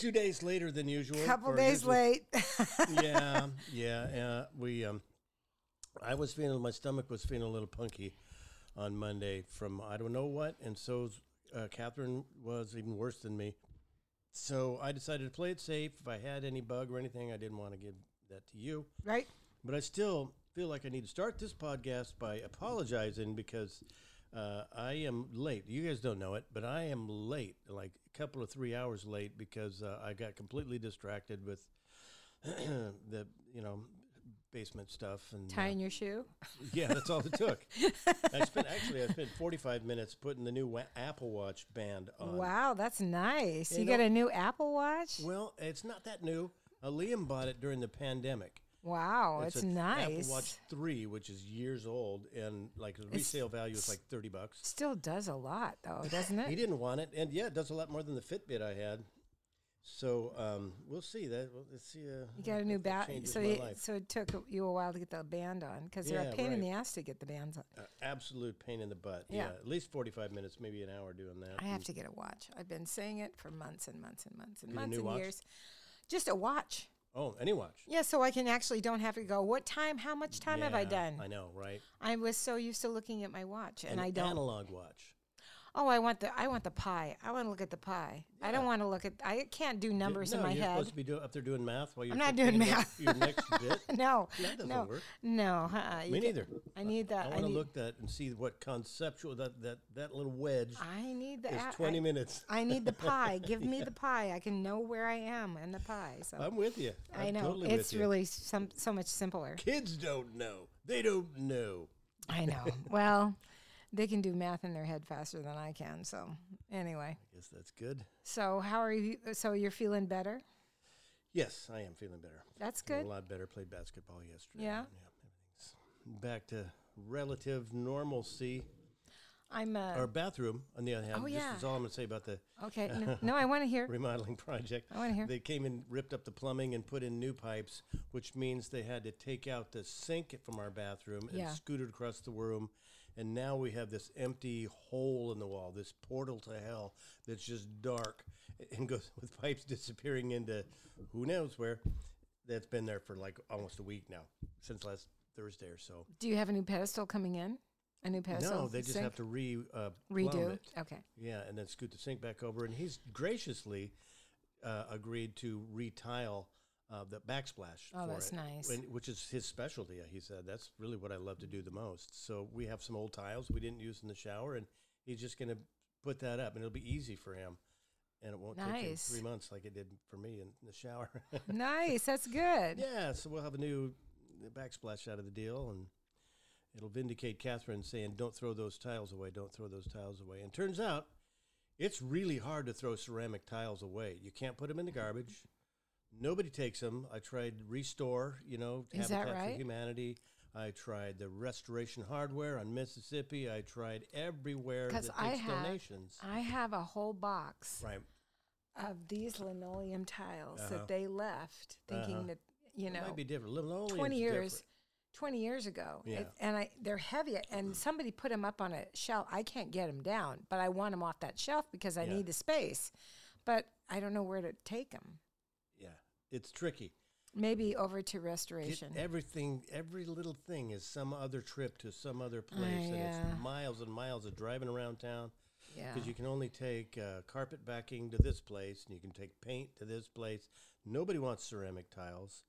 two days later than usual. A couple days usual- late. yeah, yeah. Uh, we, um, I was feeling my stomach was feeling a little punky on Monday from I don't know what, and so uh, Catherine was even worse than me. So I decided to play it safe. If I had any bug or anything, I didn't want to give that to you. right? But I still feel like I need to start this podcast by apologizing because uh, I am late. You guys don't know it, but I am late, like a couple of three hours late because uh, I got completely distracted with the you know basement stuff and uh, Tying your shoe. yeah, that's all it took. I spent actually I spent 45 minutes putting the new wa- Apple Watch band on. Wow, that's nice. You You, know- got a new Apple Watch? Well, it's not that new. Uh, Liam bought it during the pandemic. Wow, it's, a nice. Apple Watch Three, which is years old, and like the resale value is like thirty bucks. Still does a lot though, doesn't it? He didn't want it, and yeah, it does a lot more than the Fitbit I had. So um, we'll see that. We'll, let's see. Uh, You got a new bat. So you, so it took you a while to get the band on because they're Yeah, a pain in the ass to get the bands on. Uh, absolute pain in the butt. Yeah. Yeah. at least forty-five minutes, maybe an hour doing that. I have And to get a watch. I've been saying it for months and months and months and months and watch? years. Just a watch. Oh, any watch. Yeah, so I can actually don't have to go. What time? How much time have I Yeah, done? I know, right? I was so used to looking at my watch, and An I don't. analog watch. Oh, I want the I want the pie. I want to look at the pie. I don't want to look at. I can't do numbers no, in my you're head. supposed to be do, up there doing math while you're I'm not doing math. Your next bit. no, That doesn't no, work. no. Uh-uh, Me neither. I need that. I I, want to look that and see what conceptual that that that little wedge I need the. a- Twenty I, minutes. I need the pie. Give me the pie. I can know where I am and the pie. So I'm with you. I I'm know Totally it's really some so much simpler. Kids don't know. They don't know. I know. well, they can do math in their head faster than I can. So anyway, I guess that's good. so how are you? So you're feeling better? Yes, I am feeling better. That's good. A lot better. Played basketball yesterday. Yeah? everything's back to relative normalcy. I'm. Uh, Our bathroom, on the other hand, Oh, this yeah. is all I'm going to say about the okay. No, no I want to hear. remodeling project. I want to hear. They came and ripped up the plumbing, and put in new pipes, which means they had to take out the sink from our bathroom and Yeah. scoot it across the room. And now we have this empty hole in the wall, this portal to hell that's just dark and goes with pipes disappearing into who knows where. That's been there for like almost a week now, since last Thursday or so. Do you have a new pedestal coming in? A new pedestal? No, they just sink? have to re uh, redo. it. Okay. Yeah, and then scoot the sink back over. And he's graciously uh, agreed to retile uh, the backsplash. Oh, for that's it, nice. when- which is his specialty. He said that's really what I love to do the most. So we have some old tiles we didn't use in the shower, and he's just going to put that up, and it'll be easy for him. And it won't take him three months like it did for me in the shower. nice. That's good. yeah, so we'll have a new backsplash out of the deal, and it'll vindicate Catherine saying, "Don't throw those tiles away. Don't throw those tiles away." And turns out, it's really hard to throw ceramic tiles away. You can't put them in the garbage. Nobody takes them. I tried Restore, you know, Is Habitat right? for Humanity. I tried the Restoration Hardware on Mississippi. I tried everywhere that I takes have- donations. I have a whole box Right. of these linoleum tiles Uh-huh. that they left, thinking Uh-huh. that you know, it might be different. Linoleum's 20 years, different. 20 years ago, Yeah. It- and I they're heavy, and somebody put them up on a shelf. I can't get them down, but I want them off that shelf because I Yeah. need the space. But I don't know where to take them. It's tricky. Maybe over to Get restoration. everything, every little thing is some other trip to some other place, and yeah. it's miles and miles of driving around town. yeah. Because you can only take uh, carpet backing to this place, and you can take paint to this place. Nobody wants ceramic tiles.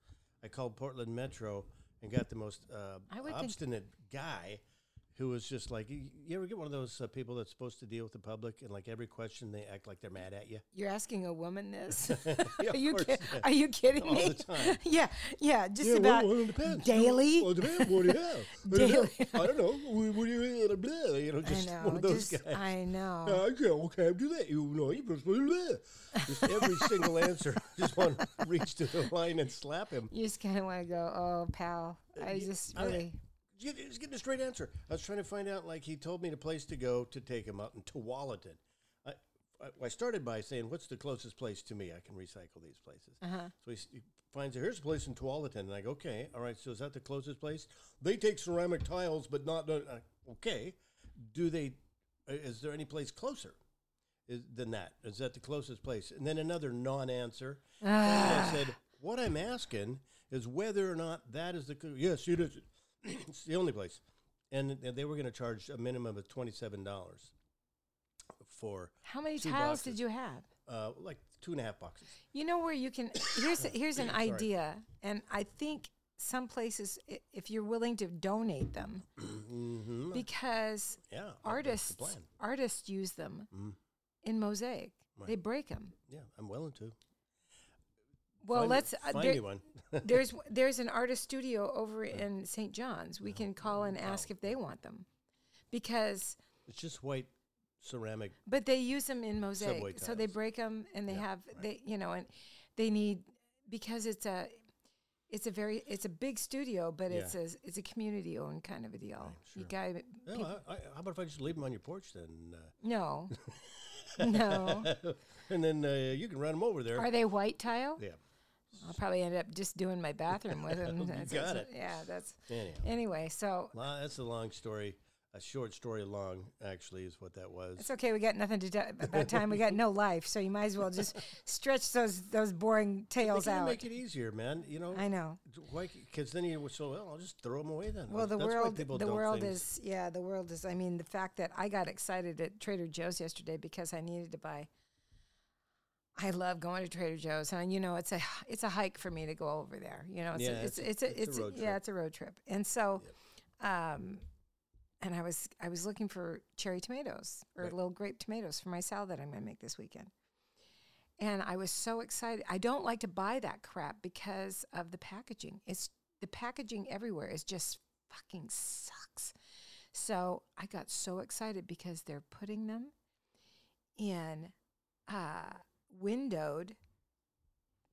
I called Portland Metro and got the most uh, I would think- obstinate guy who was just like, you, you ever get one of those uh, people that's supposed to deal with the public, and like every question they act like they're mad at you? You're asking a woman this? Yeah, are you course, ki- yeah. are you kidding All me? the time. yeah, yeah, just Yeah, about well, well, daily. Well, depends. What do you have? You Daily. I don't know. What do you blah, You know, just know. one of those just, guys. I know. I can't, okay, I do that. You know, supposed to. Just every single answer. Just want to reach to the line and slap him. You just kind of want to go, oh, pal. I just really. Just just getting a straight answer. I was trying to find out, like, he told me the place to go to take him up in Tualatin. I, I, started by saying, what's the closest place to me? I can recycle these places. Uh-huh. So he, he finds, here's a place in Tualatin. And I go, okay, all right, so is that the closest place? They take ceramic tiles, but not, uh, okay. Do they, uh, is there any place closer? than that. Is that the closest place? And then another non-answer. Finally, I said, "What I'm asking is whether or not that is the yes, it is. it's the only place." And, and they were going to charge a minimum of twenty-seven dollars for How many tiles boxes. did you have? uh, like two and a half boxes. You know where you can. Here's here's an idea, and I think some places, if you're willing to donate them, mm-hmm. because Yeah, artists artists use them Mm. in mosaic. Right. They break them. Yeah, I'm willing to. Well, Find let's. Uh, find there- one. there's there's an artist studio over in St. John's. We can call and ask if they want them, because It's just white ceramic. but they use them in mosaic. So they break them and they Yeah, have they you know and they need because it's a it's a very it's a big studio, but it's a it's a community owned kind of a deal. You sure. Yeah, I, I, how about if I just leave them on your porch then? no, no. Uh, and then uh, you can run them over there. Are they white tile? yeah. I'll probably end up just doing my bathroom with them. You That's- got that's- it. Yeah, that's Anyhow, anyway. So Well, that's a long story. A short story long, actually, is what that was. It's okay. We got nothing to do about time. We got no life, so you might as well just stretch those those boring tales out. make it easier, man. You know, I know. why? Because then you were so well. I'll just throw them away then. Well, the That's world, people the world things. is, yeah, the world is. I mean, the fact that I got excited at Trader Joe's yesterday because I needed to buy. I love going to Trader Joe's, and you know, it's a it's a hike for me to go over there. You know, it's Yeah, a, it's it's it's a- it's a it's a- road yeah, trip. it's a road trip, and so, um, and I was I was looking for cherry tomatoes or Right. little grape tomatoes for my salad that I'm going to make this weekend. And I was so excited. I don't like to buy that crap because of the packaging. It's the packaging everywhere is just fucking sucks. So I got so excited because they're putting them in uh, windowed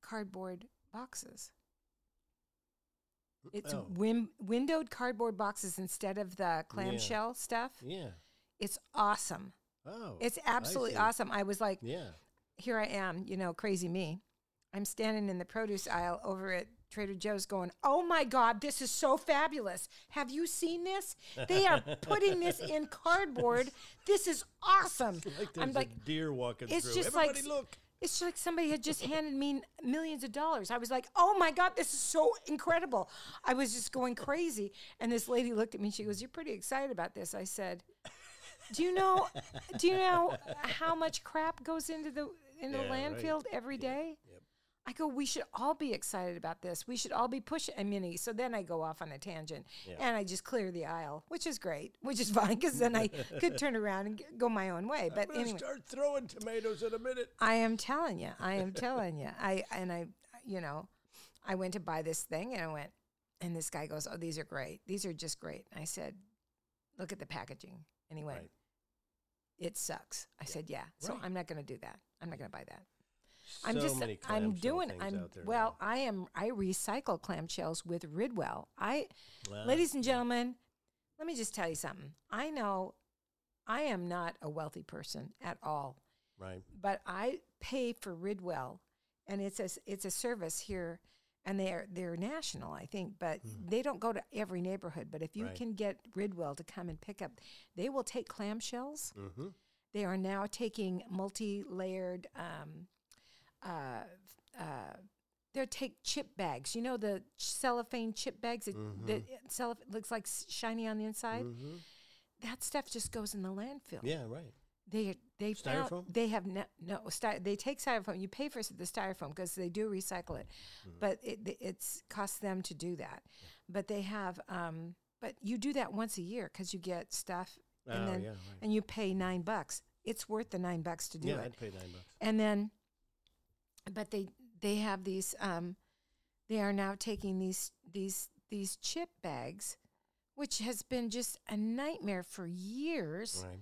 cardboard boxes. It's Oh. wim- windowed cardboard boxes instead of the clamshell stuff. Yeah. It's awesome. Oh. It's absolutely see. awesome. I was like, Yeah. here I am, you know, crazy me. I'm standing in the produce aisle over at Trader Joe's going, oh my God, this is so fabulous. Have you seen this? They are putting this in cardboard. This is awesome. Like I'm like, deer walking it's through. just Everybody like look. It's like somebody had just handed me millions of dollars. I was like, "Oh my god, this is so incredible!" I was just going crazy. And this lady looked at me. She goes, "You're pretty excited about this." I said, "Do you know? Do you know how much crap goes into the the Yeah, right. landfill every day?" I go, we should all be excited about this. We should all be pushing. I mean, so then I go off on a tangent Yeah. and I just clear the aisle, which is great, which is fine because then I could turn around and g- go my own way. But anyway, start throwing tomatoes in a minute. I am telling you, I am telling you. I and I, you know, I went to buy this thing and I went, and this guy goes, "Oh, these are great. These are just great." I said, "Look at the packaging," and he went, Right. "It sucks." I said, "Yeah." So Right. I'm not going to do that. I'm not going to buy that. I'm just I'm doing I'm out there well, I am I recycle clamshells with Ridwell. I now. Wow. ladies and gentlemen, let me just tell you something. I know I am not a wealthy person at all Right. but I pay for Ridwell, and it's a it's a service here, and they're they're national, I think, but they don't go to every neighborhood. But if you Right. can get Ridwell to come and pick up, they will take clamshells. Mm-hmm. They are now taking multi-layered. Um, uh, uh, they'll take chip bags. You know the cellophane chip bags that, that cellophane looks like shiny on the inside. Mm-hmm. That stuff just goes in the landfill. Yeah. Right. They they found Styrofoam? they have no, no sty, they take styrofoam. You pay for the styrofoam because they do recycle it, Mm-hmm. but it it's costs them to do that. But they have um, but you do that once a year because you get stuff and oh then yeah. Right. and you pay nine bucks. It's worth the nine bucks to do yeah. it. I'd pay nine bucks. And then, but they they have these. Um, they are now taking these these these chip bags, which has been just a nightmare for years Right.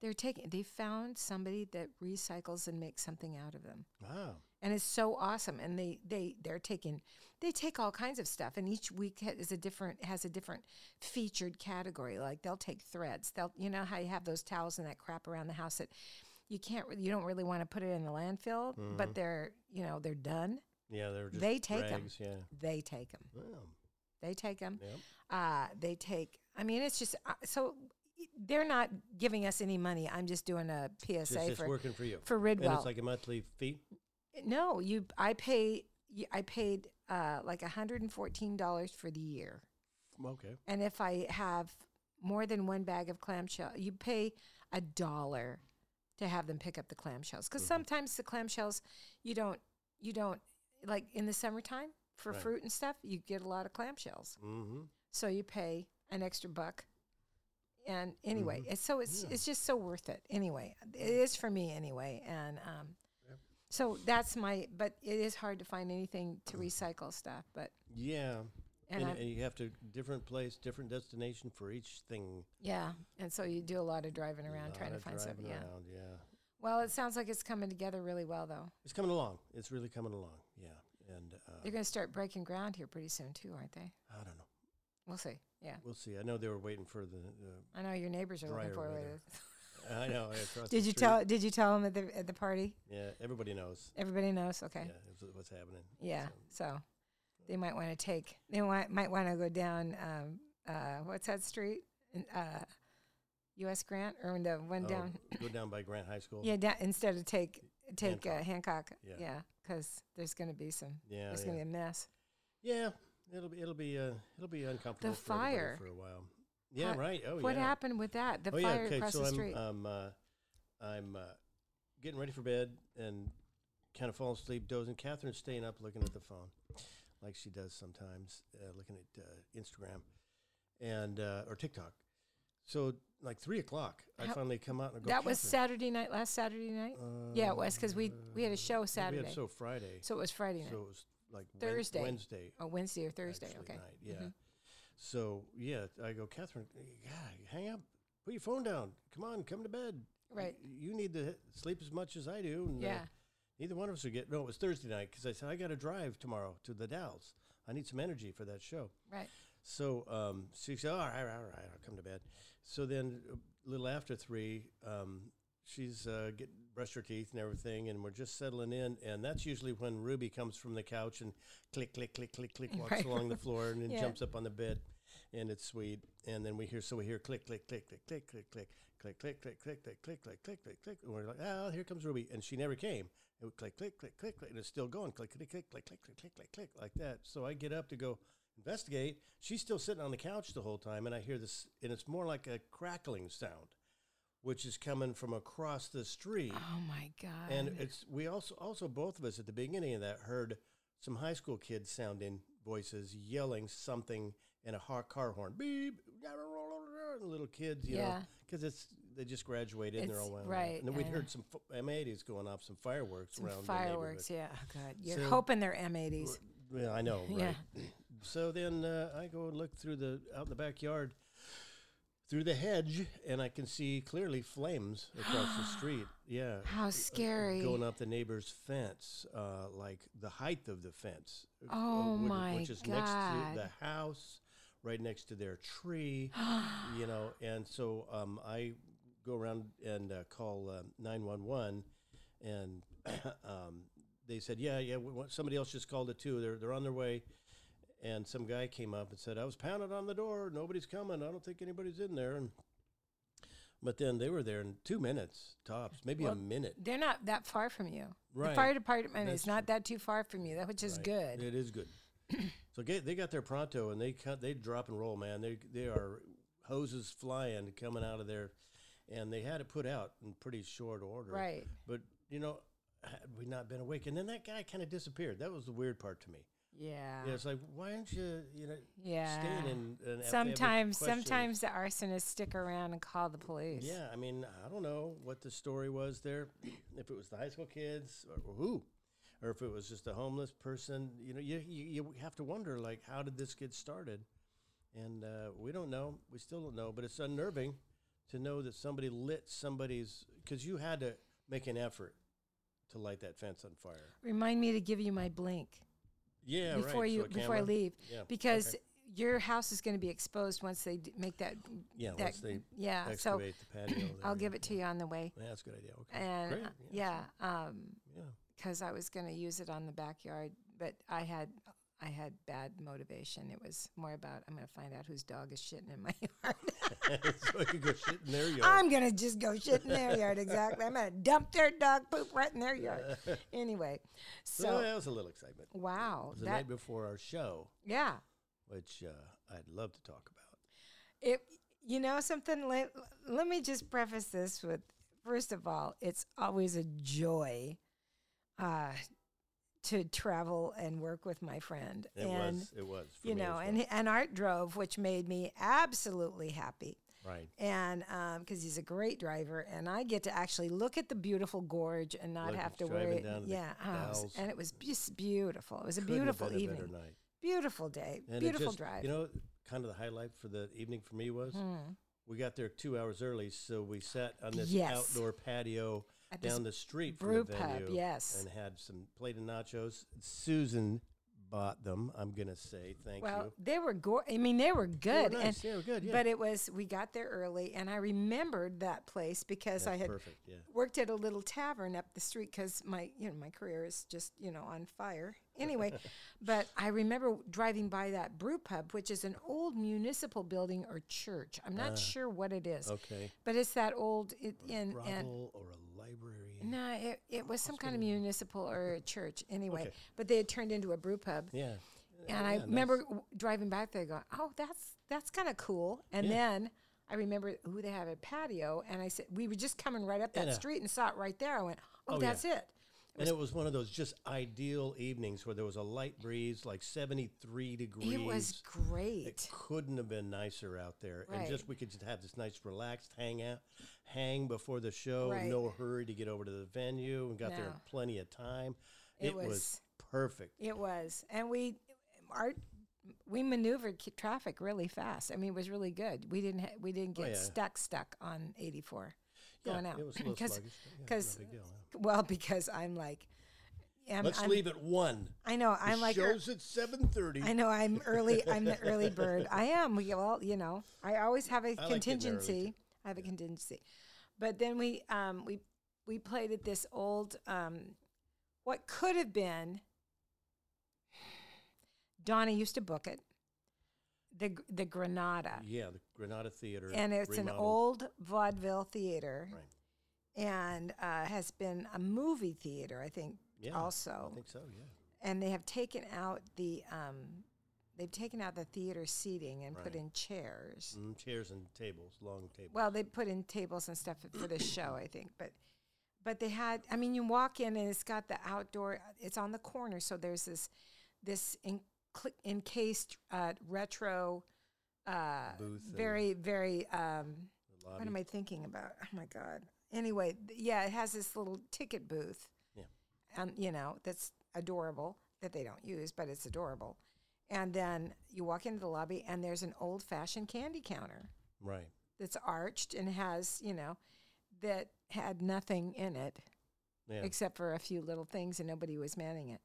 they're taking they found somebody that recycles and makes something out of them Wow. and it's so awesome and they they they're taking they take all kinds of stuff and each week ha- is a different has a different featured category like they'll take threads they'll you know how you have those towels and that crap around the house that you can't you don't really want to put it in the landfill but they're you know they're done Yeah. They were just They take rags, Yeah. they take them Wow. they take them Yep. uh, they take i mean it's just uh, so they're not giving us any money. I'm just doing a PSA It's just for working for you. for Ridwell. and it's like a monthly fee. no, you. I pay. I paid uh, like hundred and fourteen dollars for the year, Okay. and if I have more than one bag of clamshell, you pay a dollar to have them pick up the clamshells. Because Mhm. sometimes the clamshells you don't you don't like in the summertime for Right. fruit and stuff. You get a lot of clamshells. Mm-hmm. so you pay an extra buck. And anyway, Mhm. it's so it's Yeah. it's just so worth it. Anyway, it is for me anyway. And um, Yep. so that's my. But it is hard to find anything to recycle stuff. But Yeah. And, And, and you have to different place, different destination for each thing. yeah, and so you do a lot of driving around trying to find something. driving Yeah. around, yeah. Well, it sounds like it's coming together really well, though. It's coming along. It's really coming along. Yeah. And uh, They're going to start breaking ground here pretty soon too, aren't they? I don't know. We'll see. Yeah, We'll see. I know they were waiting for the. I know your neighbors are looking forward. to Uh, I know. Did you street. tell? Did you tell them at the at the party? Yeah. Everybody knows. Everybody knows. Okay. Yeah. What's happening. Yeah, So, so they might want to take. They might might want to go down. Um, uh, what's that street? Uh, U.S. Grant or the one oh, down? go down by Grant High School. Yeah, da- instead of take take Hancock. Uh, Hancock. Yeah. Yeah, because there's going to be some. Yeah. there's yeah. going to be a mess. Yeah, it'll be it'll be uh, it'll be uncomfortable for fire. for a while. Yeah, How- right. Oh what yeah. happened with that? The oh fire yeah. Okay, across so the I'm street. um uh, I'm uh, getting ready for bed and kind of falling asleep, dozing. Catherine's staying up looking at the phone, like she does sometimes, uh, looking at uh, Instagram and uh, or TikTok. So like three o'clock, I finally come out and go. that was Saturday night. Last Saturday night. Yeah, it was because we- we had a show We Saturday. had a show Friday, So it was Friday night. so it was like Thursday. Wednesday. oh, Wednesday or Thursday. Okay. night, yeah. Mhm. So yeah, I go, Catherine. Yeah, hang up. Put your phone down. Come on, come to bed. Right. You need to sleep as much as I do. And, uh, Yeah. Neither one of us are get. No, it was Thursday night because I said I got to drive tomorrow to the Dalles. I need some energy for that show. Right. So um, she said, all right, all right, I'll come to bed. So then a little after three, um, she's uh, get brushed her teeth and everything, and we're just settling in. And that's usually when Ruby comes from the couch and click, click, click, click, click, walks Right. along the floor and then Yeah. jumps up on the bed, and it's sweet. And then we hear, so we hear click, click, click, click, click, click, click, click, click, click, click, click, click, click, click, click, click, and we're like, oh, here comes Ruby, and she never came. It would click, click, click, click, click, and it's still going, click, click, click, click, click, click, click, click, click, like that. So I get up to go investigate. She's still sitting on the couch the whole time, and I hear this, and it's more like a crackling sound, which is coming from across the street. Oh my God. And it's we also also both of us at the beginning of that heard some high school kids sounding voices yelling something in a car horn. Beep, little kids, you know, yeah. Because it's they just graduated and they're all up. right, And then we and- heard some f- M80s going off, some fireworks Some around fireworks. Yeah. Oh, God. You're So- hoping they're M80s. Yeah, I know, right? Yeah. So then uh, I go and look through the out in the backyard through the hedge, and I can see clearly flames across the street. Yeah, How scary. going up the neighbor's fence, uh, like the height of the fence. uh, Oh which, my Which is next to the house, right next to their tree, you know. And so um, I go around and uh, call nine one one, and um, they said, "Yeah, yeah, we want, somebody else just called it too. They're they're on their way." And some guy came up and said, "I was pounding on the door. Nobody's coming. I don't think anybody's in there." And but then they were there in two minutes tops, maybe Well, a minute. They're not that far from you. Right. The fire department That's is not that too far from you, that which is Right. good. It is good. so get, they got their pronto and they cut, they drop and roll, man. They they are hoses flying coming out of there, and they had it put out in pretty short order. Right. But you know, had we not been awake, and then that guy kind of disappeared. That was the weird part to me. Yeah. Yeah, it's like why aren't you you know Yeah. staying in? And have to have sometimes sometimes the arsonists stick around and call the police. Yeah, I mean, I don't know what the story was there. If it was the high school kids or who, or if it was just a homeless person, you know, you you, you have to wonder like, how did this get started? And uh, we don't know. We still don't know. But it's unnerving to know that somebody lit somebody's because you had to make an effort to light that fence on fire. Remind me to give you my blink Yeah, before right. you so before I leave Yeah, because okay. your house is going to be exposed once they d- make that yeah, that once they yeah. So the patio, I'll give it to you on the way. Yeah, that's a good idea. Okay, And Great, uh, yeah, um yeah. Because I was going to use it on the backyard, but I had I had bad motivation. It was more about I'm going to find out whose dog is shitting in my yard. so I could go shit in their yard. I'm going to just go shit in their yard. Exactly. I'm going to dump their dog poop right in their yard. Anyway, so so that was a little excitement. wow, It was the that night before our show, yeah. which uh, I'd love to talk about. It you know something. Let, let me just preface this with first of all, it's always a joy uh, to travel and work with my friend. It and was. It was. For you know, as and well. and Art drove, which made me absolutely happy. right. And because he's a great driver, and I get to actually look at the beautiful gorge and not have to worry. down to yeah, oh, it and it was just beautiful. It was a Couldn't beautiful evening, beautiful day, And beautiful just- drive. You know, kind of the highlight for the evening for me was Hmm. we got there two hours early, so we sat on this Yes. outdoor patio At down the street from brew the pub, venue, yes. and had some plate of nachos. Susan bought them. I'm gonna say thank Well, you. they were go- I mean, they were They were good, nice. and they were good. Yeah, but it was we got there early, and I remembered that place because I had perfect. Yeah. worked at a little tavern up the street because my you know my career is just you know on fire anyway but i remember driving by that brew pub which is an old municipal building or church i'm not Ah. sure what it is Okay. but it's that old it, Or a and and or. No it, it was some kind of municipal or a church anyway Okay. but they had turned into a brew pub Yeah. and Yeah, I nice. remember w- driving back there going, oh, that's that's kind of cool. And Yeah. then I remember, who they have a patio. And I said, we were just coming right up that street and saw it right there. I went, oh, Oh, that's it. And it was one of those just ideal evenings where there was a light breeze, like 73 degrees. It was great. It couldn't have been nicer out there. Right. And just we could just have this nice relaxed hang out, hang before the show, Right. no hurry to get over to the venue, and got there in plenty of time. It It, was, was- perfect. It was. And we, our, we maneuvered traffic really fast. I mean, it was really good. We didn't ha- we didn't Oh, get yeah. stuck stuck on 84 Yeah, going out. It was a little 'Cause- sluggish. but yeah, 'cause- no big deal, yeah. well, because I'm like, I'm, Let's I'm- leave at one. I know The I'm like er- show's at 7:30. I know I'm early. I'm the early bird. I am. We all, you know, I always have a I like getting there early, contingency. I have a contingency, but then we um we we played at this old um what could have been. Donna used to book it. The the Granada, Yeah, the Granada Theater. and it's an old vaudeville theater, Right. And uh, has been a movie theater, I think, Yeah. also I think so, yeah. and they have taken out the um, they've taken out the theater seating and put in chairs. Mm, chairs and tables, long tables. Well, they put in tables and stuff for the show, I think, but but they had. I mean, you walk in and it's got the outdoor. It's on the corner, so there's this this in, encased uh, retro. Uh, Booth very, very. Um, what am I thinking about? Oh my god. Anyway, yeah, it has this little ticket booth. Yeah. And you know, that's adorable that they don't use, but it's adorable. And then you walk into the lobby and there's an old-fashioned candy counter Right. that's arched and has, you know, that had nothing in it Yeah. except for a few little things and nobody was manning it.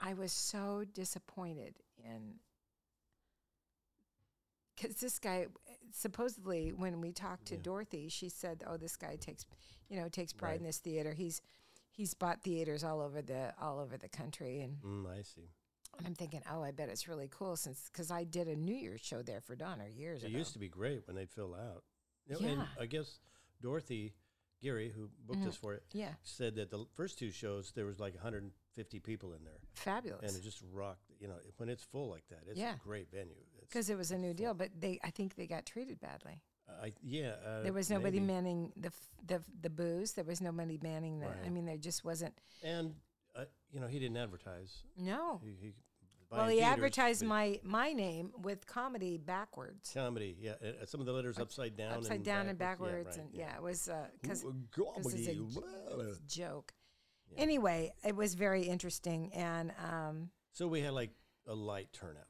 I was so disappointed in because this guy supposedly when we talked to Yeah. Dorothy, she said, "Oh, this guy takes, you know, takes pride Right. in this theater. He's he's bought theaters all over the all over the country." And, Mm, I see. and I'm thinking, "Oh, I bet it's really cool since because I did a New Year's show there for Donna years It ago." It used to be great when they'd fill out. You know, And Yeah. I guess Dorothy Geary, who booked us for it, yeah, said that the first two shows there was like 150 people in there, fabulous. and it just rocked. You know, when it's full like that, it's Yeah. a great venue. Because it was a new deal, but they I think they got treated badly. I yeah, uh, there was nobody maybe. manning the f- the the booze. There was nobody manning the. I mean, there just wasn't. and uh, you know he didn't advertise. No. He, he Well, he theaters, advertised my my name with comedy backwards, comedy. Yeah, uh, some of the letters upside down, upside and down and backwards. backwards, Yeah, and right, yeah, it was because this is a comedy, j- blah. it's a joke. Yeah. Anyway, it was very interesting, and um, So we had like a light turnout.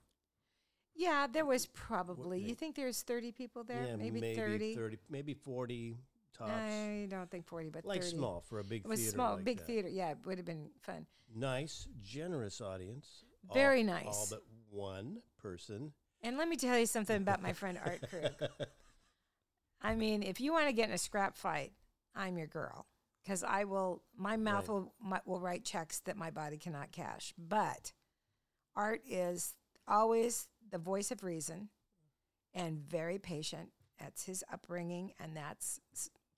Yeah, there was probably. You think there's thirty people there? yeah, maybe, maybe thirty. 30, maybe 40 tops. I don't think forty, but like 30. small for a big It was theater. small, like big that. theater. Yeah, it would have been fun. Nice, generous audience. Very All nice. All but one person. And let me tell you something about my friend Art Krug. I mean, if you want to get in a scrap fight, I'm your girl because I will. My mouth Right. will my, will write checks that my body cannot cash. But Art is always the voice of reason and very patient. That's his upbringing, and that's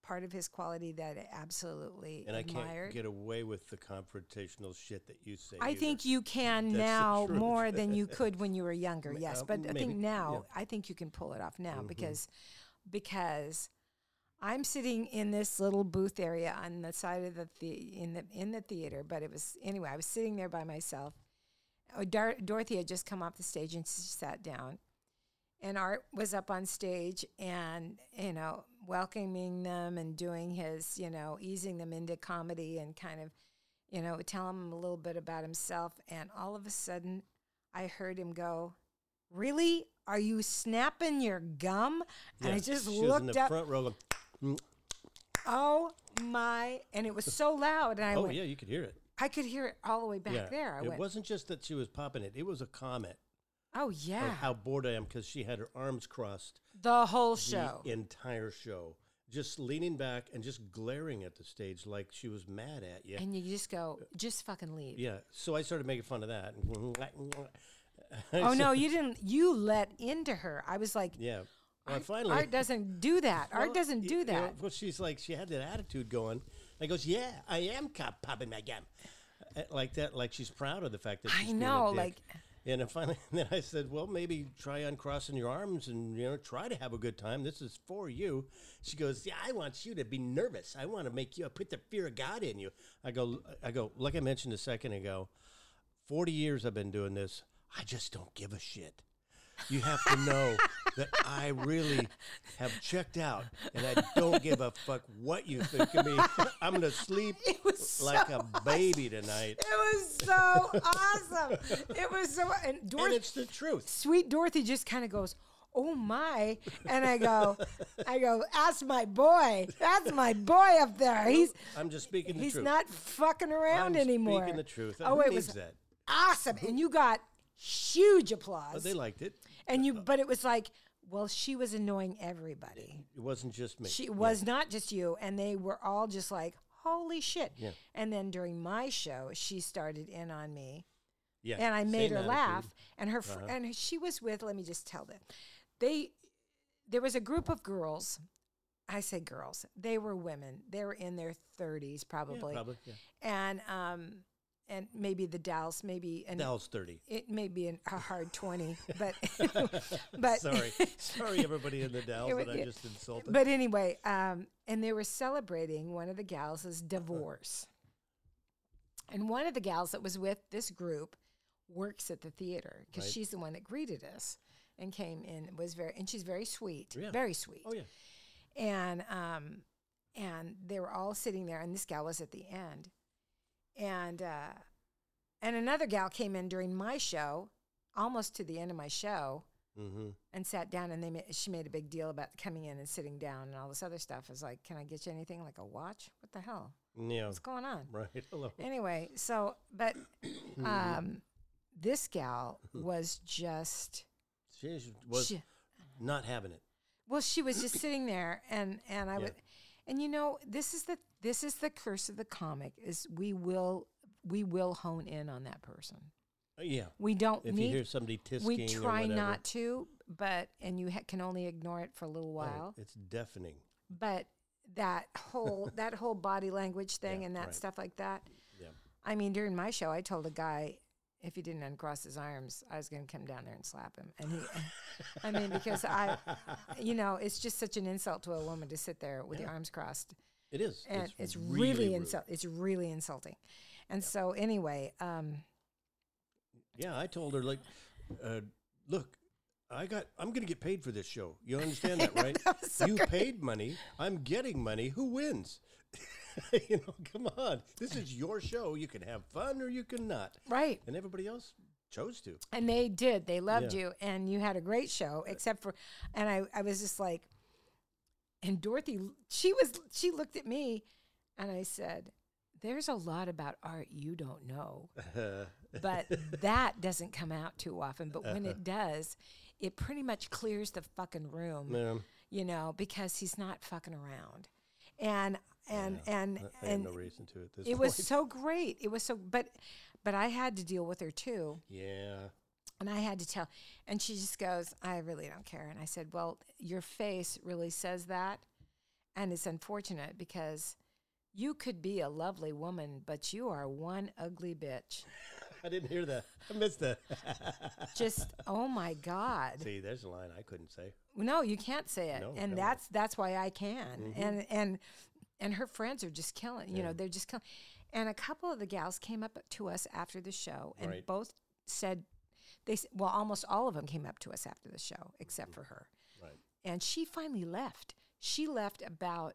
part of his quality that I absolutely And I can't get away with the confrontational shit that you say. I either. think you can That's now more than you could when you were younger. Yes, uh, but I think now yeah. I think you can pull it off now Mhm. because because I'm sitting in this little booth area on the side of the, the in the in the theater. But it was anyway. I was sitting there by myself. Oh, Dar- Dorothy had just come off the stage and she sat down, and Art was up on stage and you know welcoming them and doing his you know easing them into comedy and kind of you know telling them a little bit about himself. And all of a sudden, I heard him go, "Really? Are you snapping your gum?" And I just she was in looked the up. front row. Going, mm. Oh my! And it was so loud, and I oh went. yeah, you could hear it. I could hear it all the way back yeah, there. I it went. wasn't just that she was popping it; it was a comment oh yeah, how bored I am because she had her arms crossed the whole the show. entire show, just leaning back and just glaring at the stage like she was mad at you. And you just go, just fucking leave. yeah, so I started making fun of that. Oh no, you didn't. You let into her. I was like, Yeah. Well, Art, finally, Art doesn't do that. Art Well, doesn't y- do you know, that. well, she's like, she had that attitude going. I goes, yeah, I am cop popping my gum, Uh, like that, like she's proud of the fact that I she's being a know, dick. like- And then finally, then I said, well, maybe try uncrossing your arms and you know try to have a good time. This is for you. She goes, yeah, I want you to be nervous. I want to make you I put the fear of God in you. I go, I go, like I mentioned a second ago, forty years I've been doing this. I just don't give a shit. You have to know that I really have checked out and I don't give a fuck what you think of me. I'm going to sleep like so a baby tonight. It was so awesome. It was so. And And Dorothy, it's the truth. sweet Dorothy, just kind of goes, "Oh my!" And I go, "I go, ask my boy. That's my boy up there. He's I'm just speaking the truth. he's truth. not fucking around I'm anymore." speaking the truth. Oh, Who it was that? awesome, and you got huge applause. But they liked it. And you, but it was like, well, she was annoying everybody. It wasn't just me. She Yeah. was not just you, and they were all just like, "Holy shit!" Yeah. And then during my show, she started in on me, Yeah, and I made her attitude. laugh. And her fr- Uh-huh. and she was with. Let me just tell them, they there was a group of girls. I say girls. They were women. They were in their thirties Yeah, probably, probably. Yeah. and um, and maybe the Dalles, maybe and Dell's 30. it may be an, a hard twenty, but but sorry. Sorry, everybody in the It that I just insulted. But anyway, um, and they were celebrating one of the gals' divorce. And one of the gals that was with this group works at the theater because Right. she's the one that greeted us and came in was very and she's very sweet, Yeah. very sweet. oh, yeah. And um, and they were all sitting there, and this gal was at the end, and uh, and another gal came in during my show, almost to the end of my show, Mm-hmm. and sat down and they ma- she made a big deal about coming in and sitting down and all this other stuff. I was like, can I get you anything like a watch? What the hell? Yeah. What's going on? Right. Hello. Anyway, so but um, this gal was just She was she, not having it. well, she was just sitting there and and I Yeah. would and you know this is the this is the curse of the comic is we will we will hone in on that person. Uh, yeah. We don't If need you hear somebody tisking we try not to, but and you ha- can only ignore it for a little oh, while. it's deafening. but that whole that whole body language thing Yeah, and that right. stuff like that. Yeah. I mean, during my show, I told a guy if he didn't uncross his arms, I was going to come down there and slap him. And he, I mean, because I, you know, it's just such an insult to a woman to sit there with your arms crossed, It is. and it's, really, really, rude. insult. It's really insulting. And so, anyway, um, Yeah, I told her like, uh, look, I got. I'm going to get paid for this show. You understand that, right? That so you great. paid money. I'm getting money. Who wins? you know, come on. This is your show. You can have fun or you can not. right. And everybody else chose to. And they did. They loved Yeah. you, and you had a great show. Except for, and I, I was just like, and Dorothy, she was, she looked at me, and I said, "There's a lot about art you don't know, but that doesn't come out too often. But when it does, it pretty much clears the fucking room, Yeah, you know, because he's not fucking around." And and and I and no reason to at this it point. was so great. It was so, but, but I had to deal with her too. Yeah. And I had to tell, and she just goes, I really don't care. And I said, Well, your face really says that. And it's unfortunate because you could be a lovely woman, but you are one ugly bitch. I didn't hear that. I missed that. Just, oh my God. See, there's a line I couldn't say. No, you can't say it. No, and no. that's that's why I can. Mm-hmm. And and and her friends are just killing, you know, they're just killing. And a couple of the gals came up to us after the show and Right. both said they well almost all of them came up to us after the show except for her. Right. And she finally left. She left about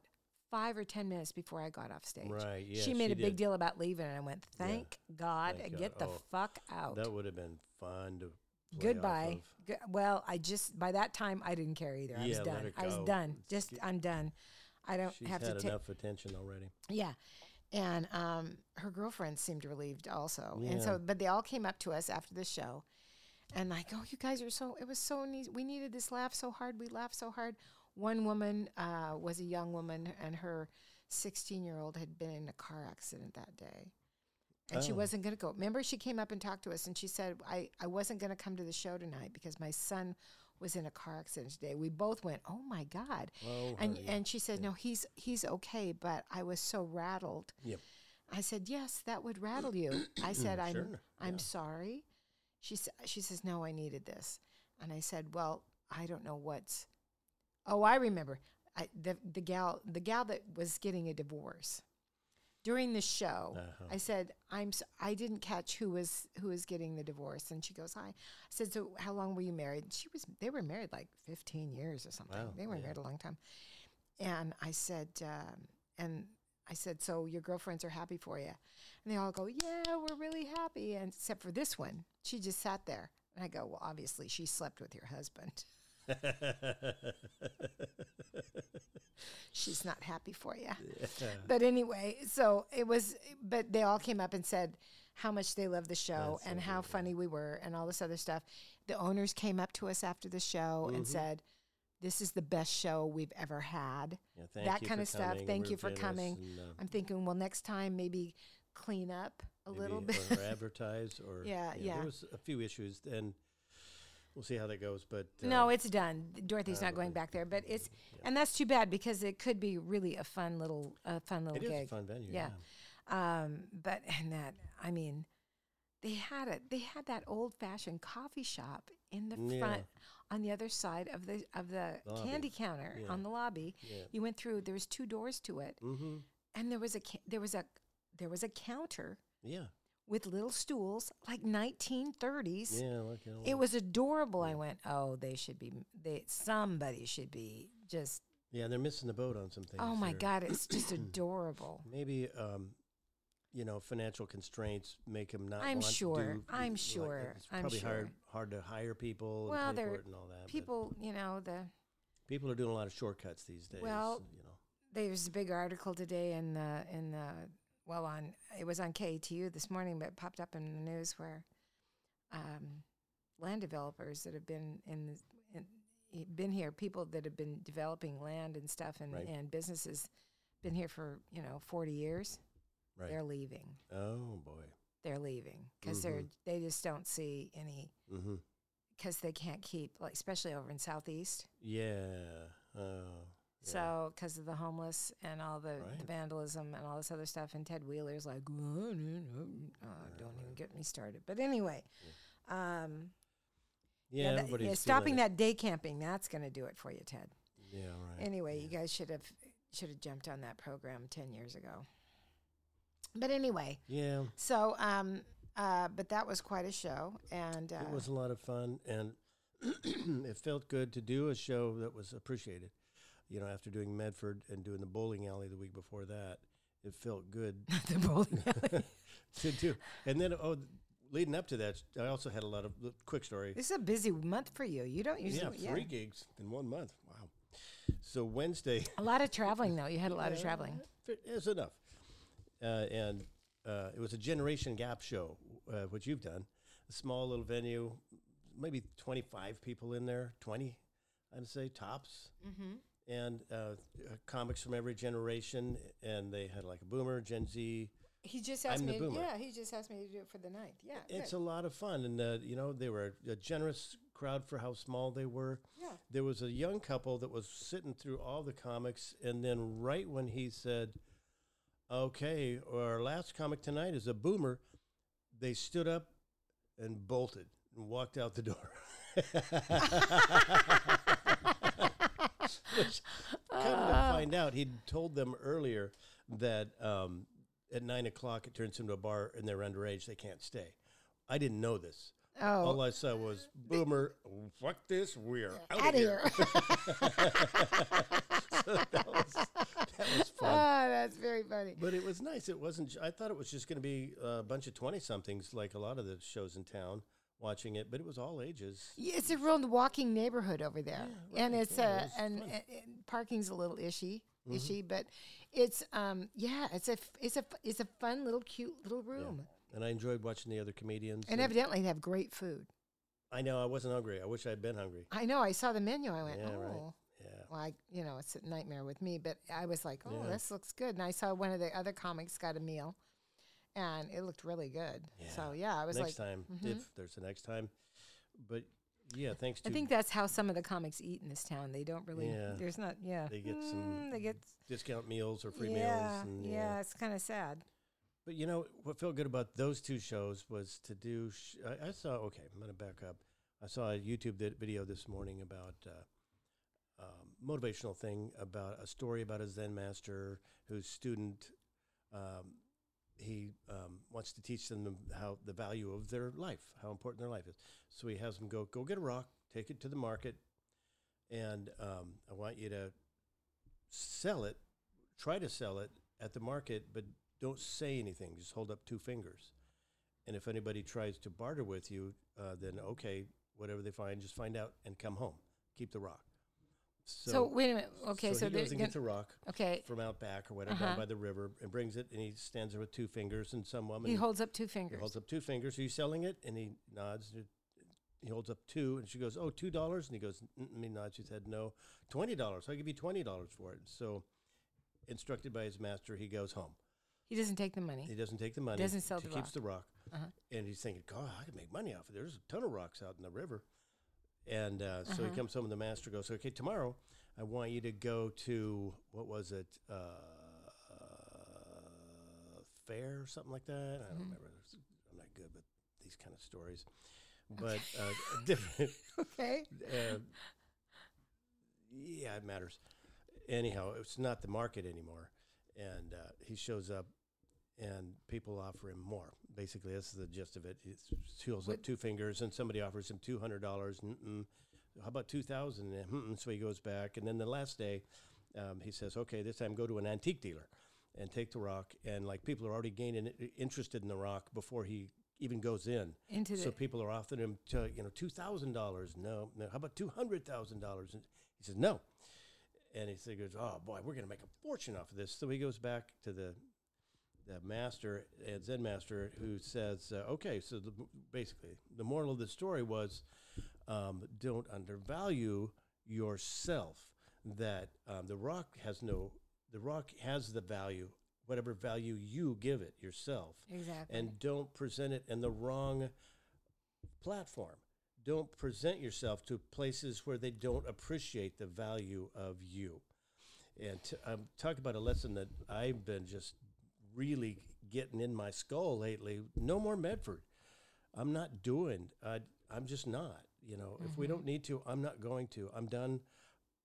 5 or 10 minutes before I got off stage. Right, yeah, she made she a big did. deal about leaving and I went, "Thank God, Thank get God. the Oh, fuck out." That would have been fun to. Goodbye. of. Well, I just by that time I didn't care either. I was Yeah, let done. I was done. Just. I'm done. I don't have to take. enough attention already. Yeah, and um, her girlfriend seemed relieved also, and so but they all came up to us after the show, and like, oh, you guys are so. It was so neat. We needed this laugh so hard. We laughed so hard. One woman uh, was a young woman, and her 16 year old had been in a car accident that day. And she Oh. wasn't going to go. Remember, she came up and talked to us, and she said, "I, I wasn't going to come to the show tonight because my son was in a car accident today." We both went, "Oh my god!" Oh, and honey. and she said, "No, he's he's okay, but I was so rattled." Yep. I said, "Yes, that would rattle you." I said, "I'm Sure, I'm yeah. sorry." She sa- she says, "No, I needed this," and I said, "Well, I don't know what's." Oh, I remember. I the the gal the gal that was getting a divorce during the show. Uh-huh. I said, "I'm I didn't catch who was who was getting the divorce," and she goes, "Hi." I said, "So how long were you married?" She was they were married like 15 years or something. Wow, they were yeah. married a long time. And I said, um, and I said, "So your girlfriends are happy for you?" And they all go, "Yeah, we're really happy." And except for this one, she just sat there. And I go, "Well, obviously she slept with your husband. She's not happy for you." But anyway, so it was, but they all came up and said how much they loved the show That's so and how funny we were and all this other stuff. The owners came up to us after the show Mm-hmm. and said, "This is the best show we've ever had." Yeah, thank that kind of stuff. coming. Thank We're you for coming. and, uh, I'm thinking, well, next time maybe clean up a little bit. or advertise or Yeah, yeah. There was a few issues, and we'll see how that goes. But no, uh, it's done. Dorothy's not going back there, but it's and that's too bad because it could be really a fun little a fun little it is a gig. fun venue. Yeah. Um, but and that I mean, they had it. They had that old fashioned coffee shop in the Yeah. front on the other side of the of the Lobby. candy counter Yeah. on the lobby. Yeah. You went through. There was two doors to it, Mm-hmm. and there was a there was a there was a counter Yeah. with little stools like 1930s. Yeah. Like, It was adorable. I went, oh, they should be. They somebody should be just. Yeah, they're missing the boat on some things. Oh my God, it's just adorable. Maybe um, you know, financial constraints make them not. I'm sure. do, I'm like, sure. It's I'm probably hard hard to hire people. Well, and pay for they're- it and all that. People, you know, the people are doing a lot of shortcuts these days. Well, you know. there's a big article today in the in the well on it was on KATU this morning, but it popped up in the news where um, land developers that have been in, in been here, people that have been developing land and stuff, and Right. and businesses been here for you know 40 years. Right. They're leaving. Oh boy. They're leaving because they're they just don't see any Mm-hmm. because they can't keep like especially over in southeast. Yeah. Oh. yeah. So, because of the homeless and all the, the vandalism and all this other stuff, and Ted Wheeler's like, "Oh, no, no, uh, don't even get me started. But anyway, um, yeah, that- everybody's yeah, stopping that day camping, that's going to do it for you, Ted. Yeah. Right. Anyway, you guys should have should have jumped on that program ten years ago. But anyway, yeah. so um, uh, but that was quite a show, and uh, It was a lot of fun, and it felt good to do a show that was appreciated. You know, after doing Medford and doing the bowling alley the week before that, it felt good the bowling alley. to do. And then, oh, leading up to that, I also had a lot of quick story. This is a busy month for you. You don't usually, Yeah, three gigs in one month. Wow. So Wednesday, A lot of traveling though. You had a lot of traveling. It's enough. Uh, and uh, it was a Generation Gap show, uh, which you've done. A small little venue, maybe 25 people in there, 20, I'd say, tops. Mm-hmm. And uh, uh, comics from every generation. And they had like a boomer, Gen Z, He just asked I'm me. to- boomer. Yeah, he just asked me to do it for the ninth. Yeah, It's good. a lot of fun, and uh, you know they were a generous crowd for how small they were. yeah. There was a young couple that was sitting through all the comics, and then right when he said, "Okay, our last comic tonight is a boomer," they stood up and bolted and walked out the door. Which, come to find out, he'd told them earlier that um, at nine o'clock it turns into a bar and they're underage; they can't stay. I didn't know this. Oh, All I saw was boomer. Fuck this. We're out out of here. so that was that was fun. Ah, that's very funny. But it was nice. It wasn't. I thought it was just going to be a bunch of twenty somethings, like a lot of the shows in town, watching it. But it was all ages. Yeah, it's a real walking neighborhood over there, Yeah, and it's yeah, uh, it and, and, and parking's a little ishy, Mhm. ishy, but it's um yeah, it's a it's a it's a fun little cute little room, And I enjoyed watching the other comedians. and evidently they have great food. I know I wasn't hungry. I wish I had been hungry. I know. I saw the menu. I went, Yeah, oh. right. Yeah. Well, I, you know, it's a nightmare with me, but I was like, oh, Yeah. this looks good. And I saw one of the other comics got a meal, and it looked really good. So yeah, I was next like, time, mhm. if there's a next time. But yeah, thanks to I think that's how some of the comics eat in this town. They don't really. Yeah. There's not. Yeah. They get some Mm, They get. discount meals or free yeah, meals. And, yeah, It's kind of sad. But you know what felt good about those two shows was to do. Sh- I, I saw. Okay, I'm going to back up. I saw a YouTube vid- video this morning about uh, um, motivational thing about a story about a Zen master whose student. Um, he um, wants to teach them the, how the value of their life, how important their life is. So he has them go go get a rock, take it to the market, and um, I want you to sell it. Try to sell it at the market, but don't say anything. Just hold up two fingers. And if anybody tries to barter with you, uh, then okay, whatever they find, just find out and come home. Keep the rock. So, wait a minute. Okay, so, he goes and gets a rock okay. from out back or whatever Uh-huh. down by the river and brings it, and he stands there with two fingers. And some woman He holds up two fingers. he holds up two fingers. Are you selling it? And he nods. He holds up two, and she goes, "Oh, two dollars." And he goes, "Mm-mm," he nods. She said, "No, twenty dollars. I'll give you twenty dollars for it." So, instructed by his master, he goes home. He doesn't take the money. He doesn't take the money. Doesn't sell he the keeps rock. the rock, Uh-huh. and he's thinking, "God, I can make money off of it. There's a ton of rocks out in the river." And uh, so Uh-huh. he comes home, and the master goes, "Okay, tomorrow, I want you to go to what was it, uh, fair or something like that? I don't Mhm. remember. I'm not good with these kind of stories, but uh, different. Okay. uh, yeah, it matters. Anyhow, it's not the market anymore, and uh, he shows up, and people offer him more. Basically, this is the gist of it. He holds up two fingers, and somebody offers him two hundred dollars. How about two thousand? So he goes back, and then the last day, um, he says, "Okay, this time go to an antique dealer, and take the rock." And like people are already gaining interested in the rock before he even goes in. Into So the. people are offering him, to, you know, two thousand dollars. No, no. How about two hundred thousand dollars? And he says no. And he figures, oh boy, we're going to make a fortune off of this. So he goes back to the the master, uh, Zen master, who says, uh, okay, so the, basically the moral of the story was, um, don't undervalue yourself. That um, the rock has no, the rock has the value, whatever value you give it yourself exactly. and don't present it in the wrong platform. Don't present yourself to places where they don't appreciate the value of you. And t- I'm talking about a lesson that I've been just really getting in my skull lately. No more Medford. I'm not doing. I, I'm just not. You know, if we don't mm-hmm. need to, I'm not going to. I'm done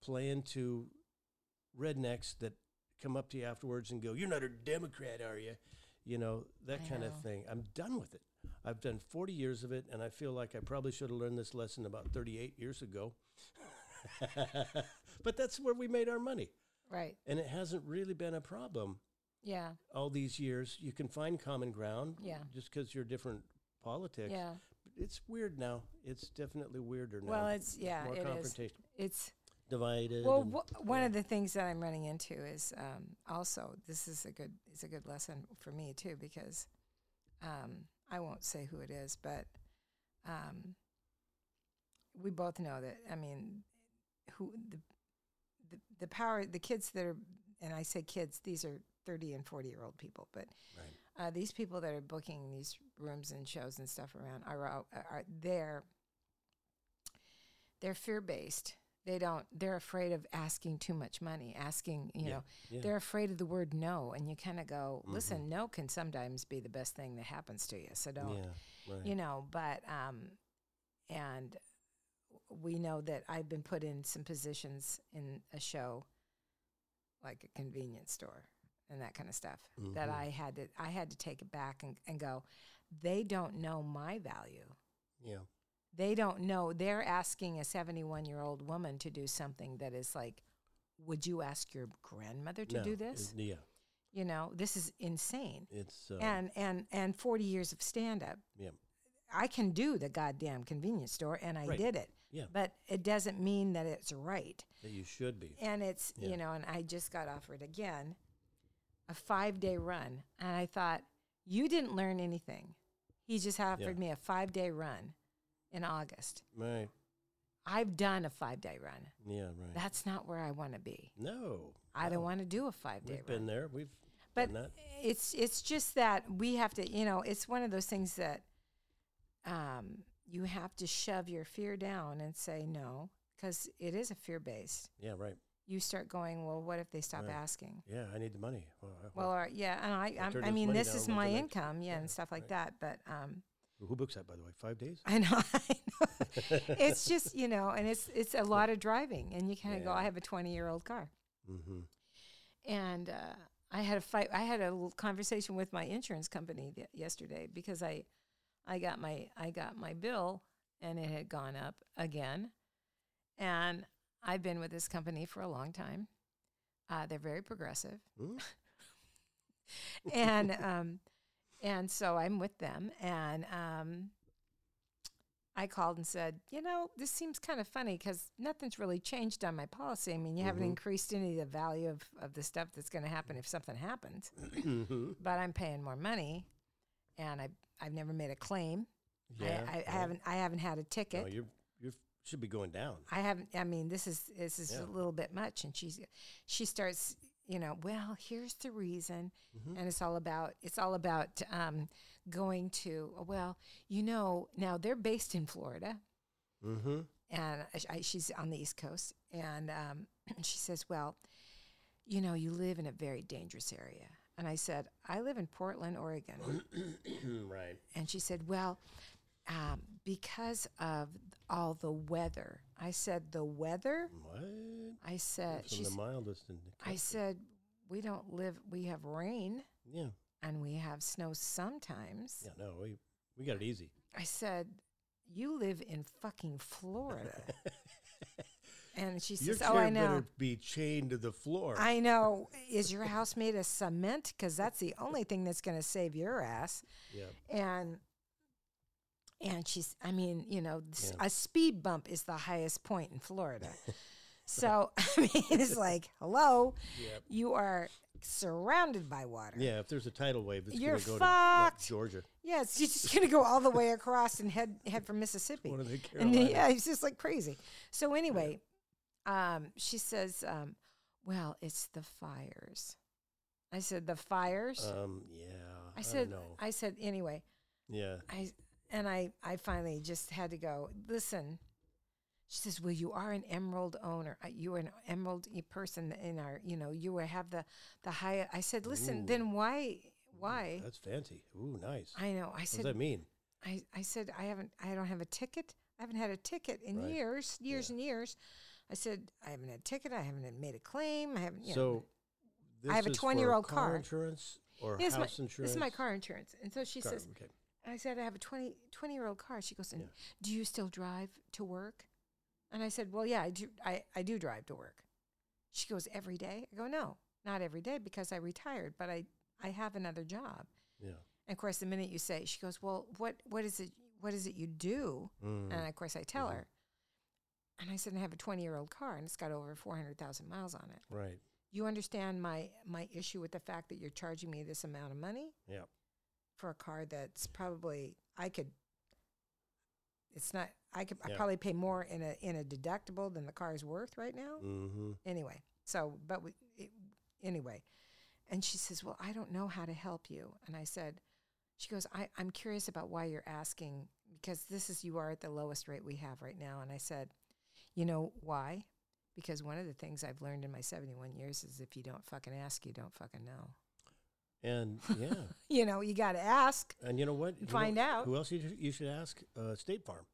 playing to rednecks that come up to you afterwards and go, "You're not a Democrat, are you?" You know that I kind of thing. I'm done with it. I've done 40 years of it, and I feel like I probably should have learned this lesson about 38 years ago. but that's where we made our money, right. and it hasn't really been a problem Yeah. all these years. You can find common ground, Yeah. just because you're different politics. Yeah. It's weird now. It's definitely weirder now. Well, it's yeah. more It is. confrontation, It's divided. well. and- wh- one yeah. of the things that I'm running into is um, also this is a good is a good lesson for me too because um, I won't say who it is, but um, we both know that. I mean, who the the, the power the kids that are and I say kids, these are 30 and 40 year old people, but Right. uh, these people that are booking these rooms and shows and stuff around are, out- are they're they're fear based. They don't. They're afraid of asking too much money. Asking, you Yeah, know, yeah. they're afraid of the word no, and you kind of go, listen, no can sometimes be the best thing that happens to you. So don't, Yeah. Right. you know. But um, and we know that I've been put in some positions in a show, like a convenience store and that kind of stuff, that Mhm. I had to I had to take it back and, and go. They don't know my value. yeah. They don't know. They're asking a 71 year old woman to do something that is like, would you ask your grandmother to No, do it- this? Yeah. You know, this is insane. It's uh, and and and 40 years of stand up. yeah. I can do the goddamn convenience store, and I Right. did it. Yeah. But it doesn't mean that it's right. That you should be. And it's, Yeah. you know, and I just got offered again a five day run. And I thought, you didn't learn anything. He just offered me a five day run in August. Right. I've done a five day run. Yeah. Right. That's not where I want to be. no. I don't want to do a five day We've run. been there. We've but it's it's just that we have to you know it's one of those things that um, you have to shove your fear down and say no because it is a fear based Yeah. Right. You start going well what if they stop Right. asking Yeah. I need the money. Well, I- well or, yeah and i I'll I'm, turn i this mean this is my income yeah, yeah, and stuff like right. that but um who books that by the way? Five days. I know, I know. it's just you know and it's it's a lot of driving and you kind of go i have a 20 year old car Mm-hmm. and uh, I had a fight. I had a little conversation with my insurance company th- yesterday because I, I got my I got my bill and it had gone up again, and I've been with this company for a long time. Uh, they're very progressive, and um, and so I'm with them, and um, I called and said, you know, this seems kind of funny because nothing's really changed on my policy. I mean, you haven't Mhm. increased any of the value of, of the stuff that's going to happen if something happens, mm-hmm. but I'm paying more money, and I I've never made a claim. Yeah. I, I, yeah. I haven't I haven't had a ticket. No, should be going down. I haven't. I mean, this is this is Yeah. a little bit much, and she's she starts. You know, well, here's the reason, Mhm. and it's all about it's all about um, going to. Well, you know, now they're based in Florida, Mm-hmm. and I, I- she's on the East Coast, and um, she says, "Well, you know, you live in a very dangerous area." And I said, "I live in Portland, Oregon." right. And she said, Well, um, because of all the weather. I said, The weather? What? I said, From she's, the mildest in the I said, We don't live, we have rain Yeah. and we have snow sometimes. Yeah. No, we we got it easy. I said, You live in fucking Florida. and she says, Oh, I know. better be chained to the floor. I know. Is your house made of cement? Because that's the only thing that's going to save your ass. yeah. and and she's i mean you know, yeah. a speed bump is the highest point in florida so i mean it's like hello Yep. you are surrounded by water Yeah. If there's a tidal wave, it's You're gonna go to what, fucked. Georgia. yes you're just gonna go all the way across and head head for mississippi One of the and Carolinas. yeah it's just like crazy so anyway um she says um well it's the fires i said the fires Um. Yeah. i said No. i said anyway Yeah. I and I I finally just had to go. Listen, she says, "Well, you are an emerald owner. Uh, You are an emerald person in our. You know, you have the the high." I said, "Listen, Ooh. then why why?" That's fancy. Ooh, nice. I know. I what does said, that mean? I I said I haven't I don't have a ticket. I haven't had a ticket in Right. years, years Yeah. and years. I said I haven't had a ticket. I haven't made a claim. I haven't. You know, So, this I have a is for 20-year-old car car. insurance or Here's my- house insurance. this is my car insurance. And so she Car, says, okay. I said, I have a 20, 20 year old car. She goes, and Yeah. do you still drive to work? And I said, well, yeah, I do. I, I do drive to work. She goes, every day? I go, no, not every day because I retired, but I, I have another job. Yeah. And of course, the minute you say, she goes, well, what, what is it? What is it you do? Mm. And of course, I tell Mhm. her. And I said, I have a 20 year old car and it's got over 400,000 miles on it. Right. You understand my, my issue with the fact that you're charging me this amount of money? Yeah. For a car that's probably I could. It's not. I could. I Yeah. probably pay more in a in a deductible than the car is worth right now. Mm-hmm. Anyway, so but we, it, anyway. And she says, Well, I don't know how to help you. And I said, She goes, I, I'm curious about why you're asking because this is, you are at the lowest rate we have right now. And I said, You know why? Because one of the things I've learned in my 71 years is if you don't fucking ask, you don't fucking know. And yeah, You know, you got to ask. and you know what? You know Find out. Who else you, you should ask? Uh, State Farm.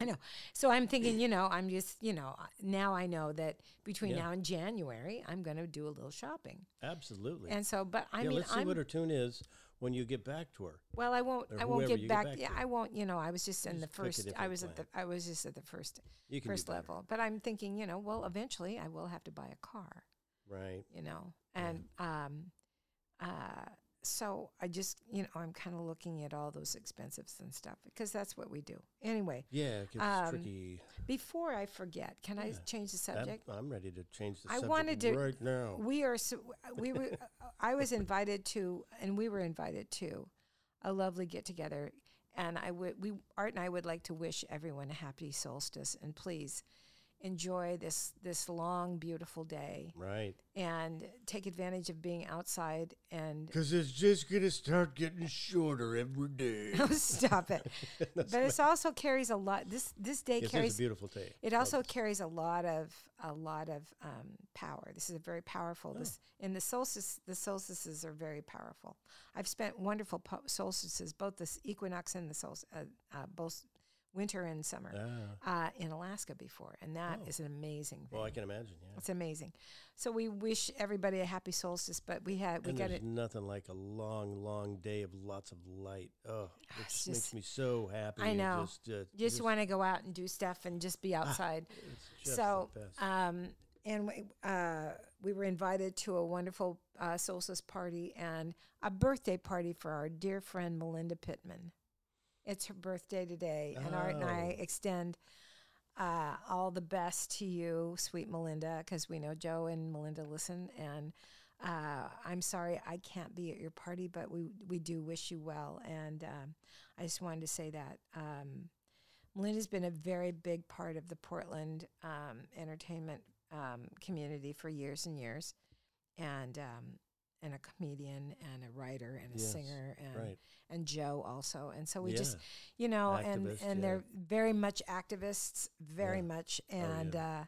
I know. So I'm thinking, you know, I'm just, you know, now I know that between Yeah. now and January, I'm going to do a little shopping. Absolutely. And so, but I yeah, mean, let's see I'm, what her tune is when you get back to her. well, I won't, I won't get you get back. back yeah. I won't, you know, I was just in the Just a first, I was at the, plan. I was just at the first, You can first level. But I'm thinking, you know, well, eventually I will have to buy a car, Right. you know, Yeah. and, um, uh, so I just, you know, I'm kind of looking at all those expensives and stuff because that's what we do. Anyway, Yeah, it gets Um, tricky. before I forget, can I change the subject? I'm, ready to change the I subject wanted to- right now. We are so, we were I was invited to and we were invited to a lovely get together and I would we Art and I would like to wish everyone a happy solstice and please enjoy this this long beautiful day Right. and take advantage of being outside and Because it's just going to start getting shorter every day. stop it. but it also carries a lot this this day Yes, carries a beautiful day. It also carries a lot of a lot of um, power. This is a very powerful. This and the solstice. The solstices are very powerful. I've spent wonderful po- solstices, both the equinox and the solstice, uh, uh, both winter and summer, Ah, uh, in Alaska before, and that is Oh. an amazing thing. well, I can imagine, yeah. it's amazing. So we wish everybody a happy solstice, but we had we and got there's it. nothing like a long, long day of lots of light. Oh, it just makes me so happy. I and know. Just, uh, Just want to go out and do stuff and just be outside. it's just so um and we, uh, we were invited to a wonderful uh, solstice party and a birthday party for our dear friend Melinda Pittman. It's her birthday today, and Art and I Oh. extend uh, all the best to you, sweet Melinda, because we know Joe and Melinda listen. And uh, I'm sorry I can't be at your party, but we we do wish you well. And um, I just wanted to say that. Um, Melinda's been a very big part of the Portland um, entertainment um, community for years and years, and um, and a comedian and a writer and a Yes, singer and right. and Joe also. And so we yeah. just you know and Activist, and yeah. they're very much activists, very Yeah. much, Oh, and yeah.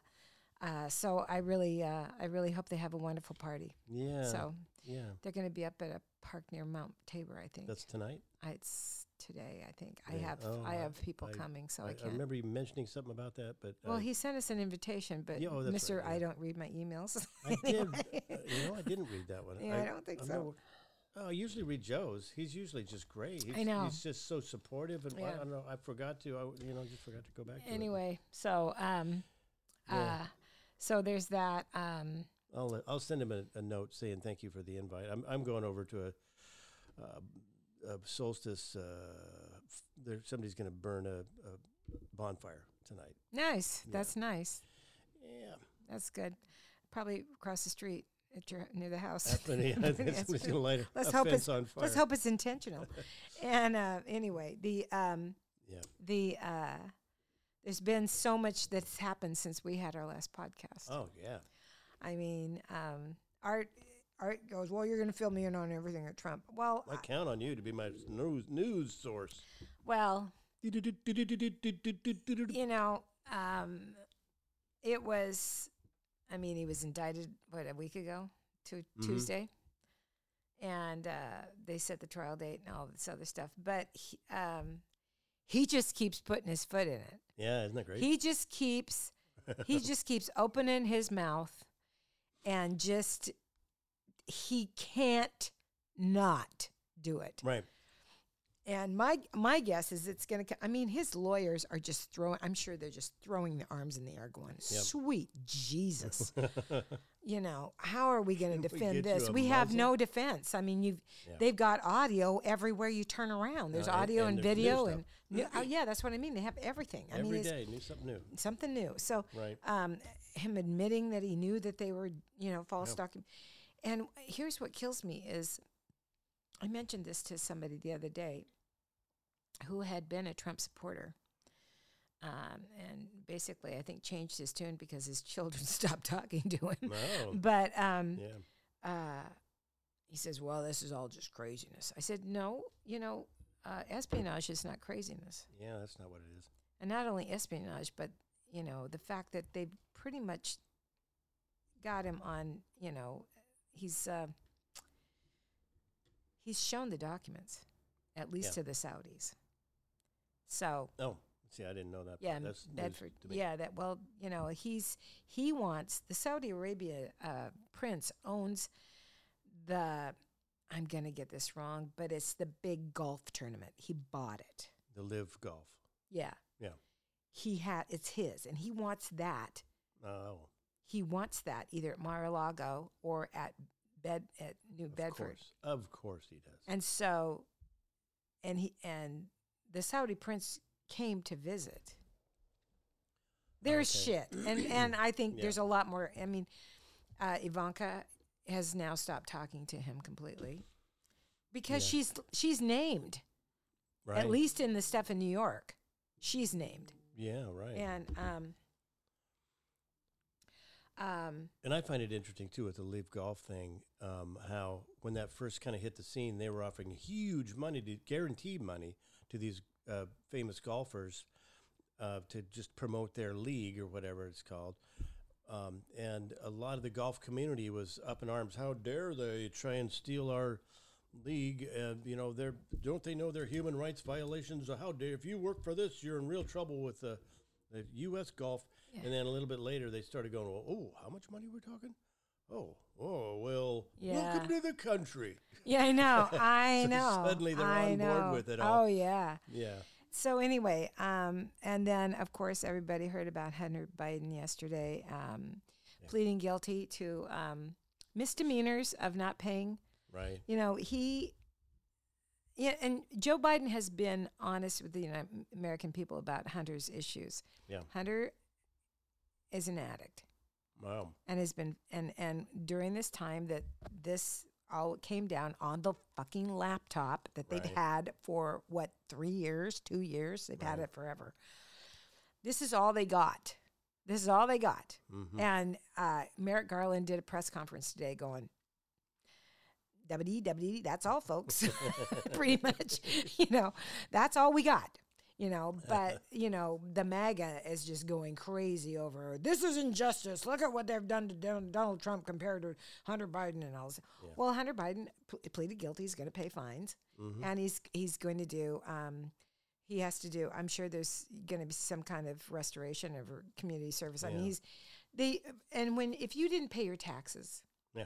uh, uh, so I really uh, I really hope they have a wonderful party. yeah. So yeah. they're going to be up at a park near Mount Tabor, I think. That's tonight. I, it's today, I think. I have Oh, I I- have people I- coming, so I, I, I can't. I remember you mentioning something about that, but Well, uh, he sent us an invitation, but Yeah, oh, Mister, right, I don't read my emails. I did. Uh, you know, I didn't read that one. Yeah, I don't think so. remember- Oh, I usually read Joe's. He's usually just great. He's, know. He's just so supportive, and I Yeah. don't know. I forgot to. I, you know, just forgot to go back. To anyway, so um, Yeah. uh, so there's that. Um, I'll uh, I'll send him a, a note saying thank you for the invite. I'm I'm going over to a, uh, a solstice. Uh, f- there somebody's going to burn a, a bonfire tonight. nice. Yeah. That's nice. Yeah, That's good. Probably across the street at your near the house. he, That's somebody's going to light a, let's a hope it's- on fire. Let's hope it's intentional. and uh, anyway, the um, Yeah. the uh, there's been so much that's happened since we had our last podcast. Oh yeah. I mean, um, Art Art goes, well, you're going to fill me in on everything at Trump. Well, I I- count on you to be my news news source. well, you know, um, it was. I mean, he was indicted what a week ago, to Mhm. Tuesday, and uh, they set the trial date and all this other stuff. But he, um, he just keeps putting his foot in it. Yeah, isn't that great? He just keeps he just keeps opening his mouth and just he can't not do it. right. And my my guess is it's going to I mean his lawyers are just throwing I'm sure they're just throwing their arms in the air going, "Sweet Jesus." you know, how are we going to defend this? We have no defense. I mean, you've Yeah. they've got audio everywhere you turn around. There's Uh, audio and and, there's video and new, oh, yeah, that's what I mean. They have everything. I mean, Every it's day, knew something new. something new. So Right. um, him admitting that he knew that they were, you know, false Yeah. document. And here's what kills me is, I mentioned this to somebody the other day, who had been a Trump supporter, um, and basically I think changed his tune because his children stopped talking to him. Oh, But um, yeah. uh, he says, "Well, this is all just craziness." I said, "No, you know, uh, espionage is not craziness, Yeah, that's not what it is. and not only espionage, but you know, the fact that they've pretty much got him on. You know, he's uh, he's shown the documents, at least Yeah. to the Saudis. So Oh, see, I didn't know that. yeah, that's news Bedford. to me. Yeah, that well, you know, he's he wants the Saudi Arabia uh, prince owns the. I'm gonna get this wrong, but it's the big golf tournament. He bought it. the LIV golf. Yeah. Yeah. He had it's his, and he wants that. Oh, He wants that either at Mar-a-Lago or at Bed at New of Bedford. course, of course he does. And so, and he and the Saudi prince came to visit. There's Okay. shit, and and I think Yeah. there's a lot more. I mean, uh, Ivanka has now stopped talking to him completely because Yeah. she's she's named right. at least in the stuff in New York. She's named, Yeah, right. and um, um, And I find it interesting too with the LIV golf thing, um, how when that first kind of hit the scene, they were offering huge money to guaranteed money to these uh, famous golfers uh, to just promote their league or whatever it's called. Um, and a lot of the golf community was up in arms. How dare they try and steal our league? And you know, they're don't they know they're human rights violations? How dare if you work for this, you're in real trouble with the, the U.S. golf. Yeah. And then a little bit later, they started going, "Oh, how much money we're talking? Oh, oh, well, Yeah. welcome to the country." yeah, I know, I So know. suddenly they're I on board with it all. Oh yeah. Yeah, So anyway, um, and then of course everybody heard about Hunter Biden yesterday, um, Yeah. pleading guilty to um, misdemeanors of not paying. right. You know he, yeah, and Joe Biden has been honest with the American people about Hunter's issues. Yeah. Hunter is an addict. Wow. and has been and and during this time that this all came down on the fucking laptop that they've Right. had for what three years two years? They've had it forever. This is all they got. This is all they got. Hmm and uh, merrick garland did a press conference today going WD, WD, that's all folks. Pretty much you know that's all we got you know but you know the maga is just going crazy over this is injustice. Look at what they've done to donald trump compared to hunter biden and all this. Yeah. well hunter biden pl- pleaded guilty. He's going to pay fines. Hmm and he's he's going to do um he has to do i'm sure there's going to be some kind of restoration of community service. I mean he's they and when if you didn't pay your taxes Yeah.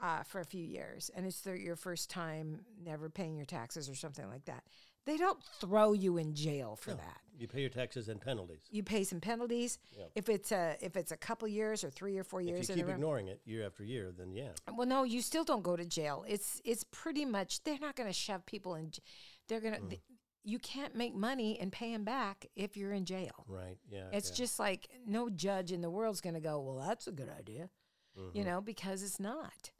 uh, for a few years and it's their, your first time never paying your taxes or something like that they don't throw you in jail for No. that You pay your taxes and penalties. you pay some penalties Yeah. if it's a if it's a couple years or three or four years If you keep ignoring it year after year, then yeah, well, no, you still don't go to jail. It's it's pretty much they're not going to shove people in. They're going to. Mm. you can't make money and pay them back if you're in jail. right. Yeah. It's yeah. just like no judge in the world's going to go. Well, that's a good idea, you Mhm. know, because it's not.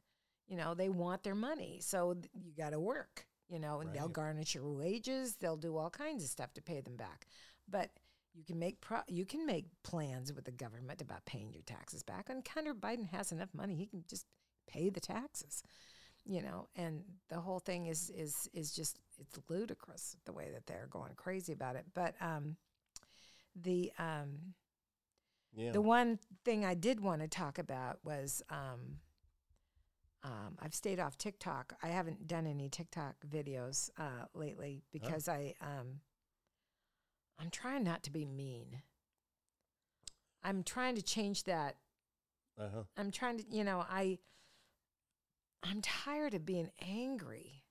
You know, they want their money, so th- you got to work. You know, and they'll garnish your wages. They'll do all kinds of stuff to pay them back, but. You can make pro- you can make plans with the government about paying your taxes back. And Hunter Biden has enough money; he can just pay the taxes you know and the whole thing is is is just it's ludicrous the way that they're going crazy about it but um the um yeah. the one thing i did want to talk about was um um, I've stayed off TikTok. I haven't done any TikTok videos uh, lately because I um, I'm trying not to be mean. I'm trying to change that uh huh. I'm trying to, you know, I I'm tired of being angry.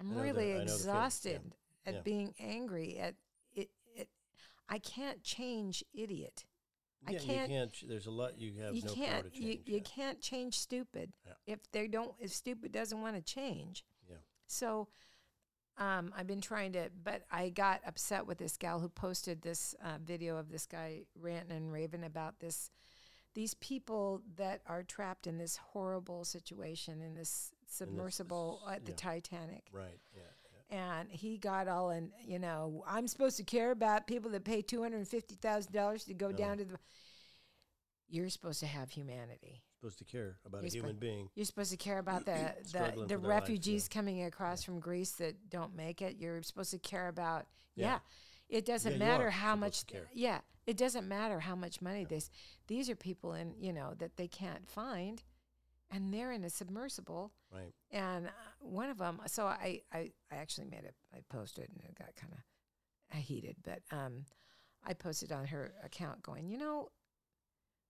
I'm I know the- really the feeling, yeah, exhausted at yeah. being angry at it it I can't change idiot. I yeah, can't- You can't. There's a lot you have you no can't power to change. you, you yeah. can't change stupid Yeah. if they don't if stupid doesn't want to change. Yeah. So um, I've been trying to, but I got upset with this gal who posted this uh, video of this guy ranting and raving about this, these people that are trapped in this horrible situation in this submersible at the. Titanic. Right. Yeah. Yeah. And he got all in, you know, I'm supposed to care about people that pay two hundred and fifty thousand dollars to go No. down to the. You're supposed to have humanity. supposed to care about You're a human being. You're supposed to care about the the, the for their life, refugees coming across from Greece that don't make it. You're supposed to care about yeah. Yeah. It doesn't Yeah, matter how much yeah, it doesn't matter how much money this these are people in, you know, that they can't find and they're in a submersible Right. and uh, one of them so I, I i actually made it i posted and it got kind of heated but um i posted on her account going you know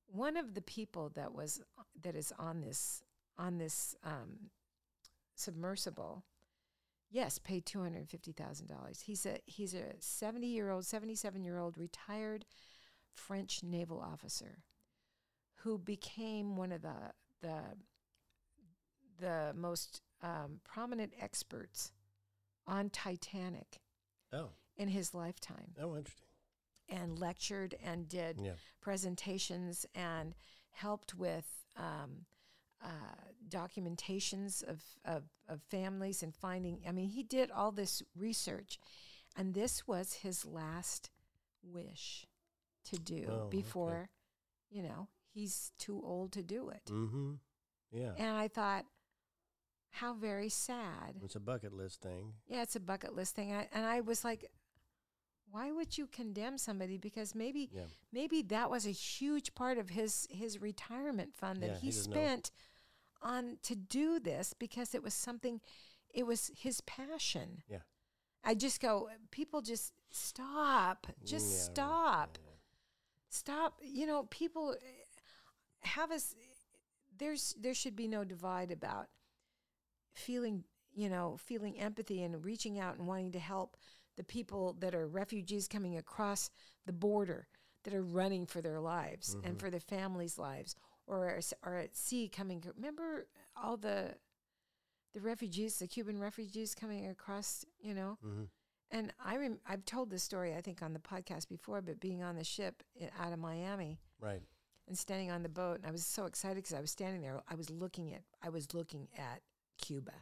one of the people that was that is on this on this um submersible yes paid $250000 he's a he's a 70 year old 77 year old retired french naval officer who became one of the the the most um, prominent experts on Titanic Oh. in his lifetime Oh, interesting. and lectured and did Yeah. presentations and helped with um, uh, documentations of, of, of families and finding. I mean, he did all this research, and this was his last wish to do Oh, okay. before, you know, he's too old to do it. Mm-hmm. Yeah. And I thought, how very sad. It's a bucket list thing. Yeah, it's a bucket list thing. I, and I was like, why would you condemn somebody? Because maybe Yeah. maybe that was a huge part of his his retirement fund that Yeah, he, he doesn't know. spent on to do this because it was something it was his passion. Yeah. I just go, people just stop. Just yeah, stop. Stop. You know, people have us there's there should be no divide about feeling, you know, feeling empathy and reaching out and wanting to help the people that are refugees coming across the border that are running for their lives Mm-hmm. and for their families' lives or are, are at sea coming remember all the the refugees the Cuban refugees coming across you know Mm-hmm. and I rem- I've told this story I think on the podcast before but being on the ship out of Miami Right. And standing on the boat and I was so excited because I was standing there. I was looking at I was looking at Cuba.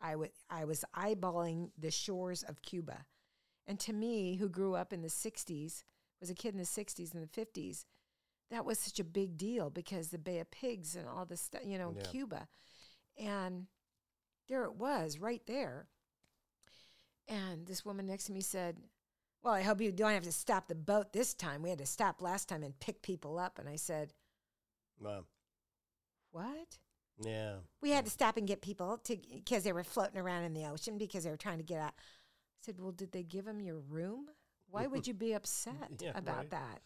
I wa- I was eyeballing the shores of Cuba. And to me who grew up in the 60s was a kid in the 60s and the 50s that was such a big deal because the Bay of Pigs and all this stuff you know Yeah. Cuba. And there it was right there. And this woman next to me said well, I hope you don't have to stop the boat this time. We had to stop last time and pick people up. And I said, Wow. What? Yeah. We had to stop and get people to because they were floating around in the ocean because they were trying to get out. I said, Well, did they give them your room? Why would you be upset Yeah, about right. that?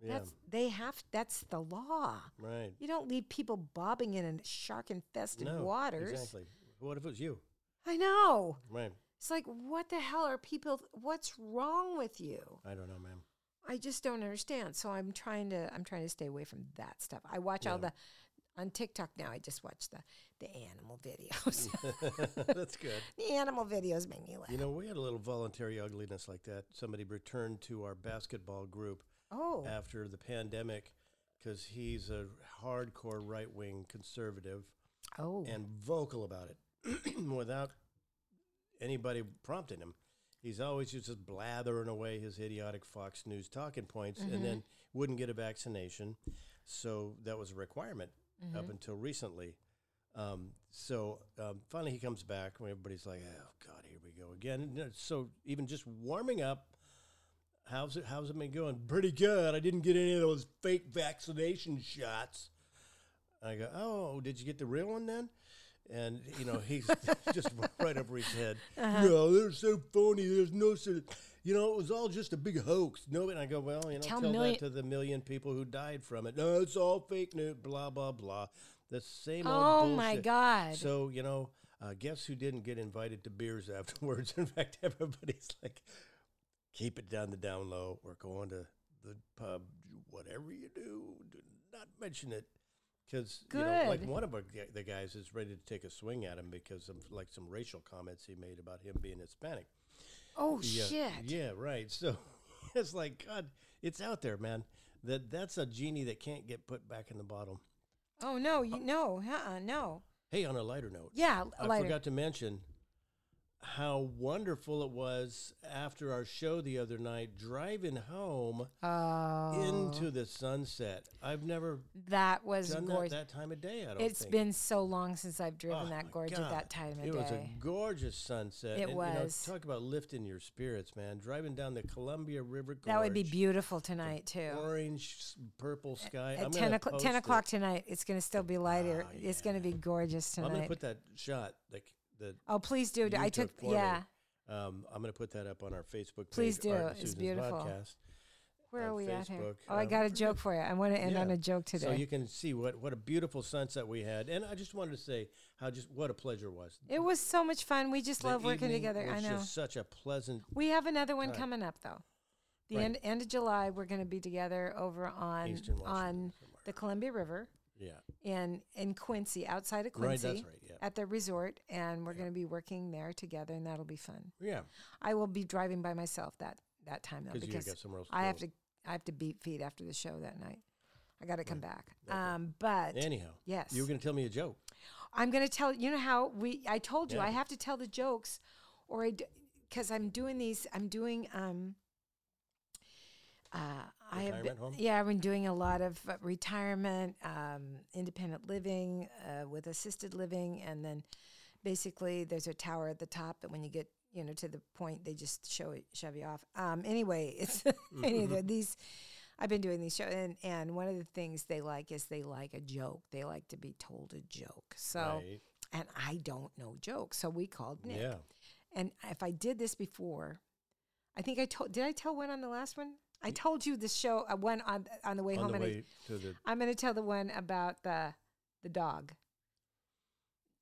Yeah. That's they have that's the law. right. You don't leave people bobbing in shark infested No. waters. Exactly. What if it was you? I know. Right. It's like what the hell are people what's wrong with you? I don't know, man. I just don't understand. So I'm trying to I'm trying to stay away from that stuff. I watch all the on TikTok now. I just watch the the animal videos. That's good. the animal videos make me laugh. You know, we had a little voluntary ugliness like that. Somebody returned to our basketball group oh, after the pandemic because he's a hardcore right wing conservative oh, and vocal about it without anybody prompting him. He's always just blathering away his idiotic Fox News talking points and then wouldn't get a vaccination. So that was a requirement up until recently. Um, so um, finally he comes back when everybody's like, oh, God, here we go again. Uh, So even just warming up, how's it, how's it been going? Pretty good. I didn't get any of those fake vaccination shots. I go, oh, did you get the real one then? And you know, he's just right over his head. No, they're so phony. There's no such. You know, it was all just a big hoax. No, and I go, well, you know, Tell tell, million- that to the million people who died from it. No, it's all fake news. Blah blah blah. The same old. oh my. God! So you know, uh, guess who didn't get invited to beers afterwards? In fact, everybody's like, keep it down the down low. We're going to the pub. Whatever you do, do not mention it. Because you know, like one of our, the guys is ready to take a swing at him because of like some racial comments he made about him being Hispanic. oh Yeah, shit! Yeah, right. So it's like God, it's out there, man. That that's a genie that can't get put back in the bottle. Oh no, you uh, no, uh-uh, no. Hey, on a lighter note, Yeah, I lighter. forgot to mention how wonderful it was after our show the other night, driving home Oh, into the sunset. I've never that was done that gorgeous. that time of day. I don't It's think. been so long since I've driven Oh, that gorge at that time of It day. It was a gorgeous sunset. It and, you know, was. talk about lifting your spirits, man. Driving down the Columbia River Gorge. that would be beautiful tonight too. Orange, purple sky. At 10 gonna o'clock, 10 it. o'clock tonight, it's going to still be lighter. Oh, It's going to be gorgeous tonight. I'm gonna put that shot, like the oh, please do. I took took, yeah. Um, I'm going to put that up on our Facebook page. Please do. Art It's Susan's beautiful. Podcast. Where are we at here? Facebook. Oh, I Um, got a joke for you. I want to end on a joke today. So you can see what, what a beautiful sunset we had. And I just wanted to say how just what a pleasure it was. it was so much fun. We just The love working together. I know. just such a pleasant. We have another one Right. coming up though. The Right. end end of July, we're going to be together over on on somewhere. the Columbia River Yeah. in in Quincy, outside of Right, Quincy, that's right. Yeah. at the resort, and we're going to be working there together, and that'll be fun. Yeah. I will be driving by myself that that time though Because you because somewhere else I have to I have to beat feet after the show that night. I got to come back. Okay. Um, but Anyhow, yes, you were going to tell me a joke. I'm going to tell you know how we I told you Yeah. I have to tell the jokes or I cuz I'm doing these I'm doing um uh I have been, home? yeah I've been doing a lot of uh, retirement um independent living uh, with assisted living and then basically there's a tower at the top that when you get you know to the point they just show it shove you off um anyway it's anyway, these I've been doing these shows, and, and one of the things they like is they like a joke. They like to be told a joke. So, right. and I don't know jokes, so we called Nick. Yeah. And if I did this before, I think I told. Did I tell one on the last one? I told you the show uh, one on on the way On home. the and I- way to the. I'm going to tell the one about the the dog.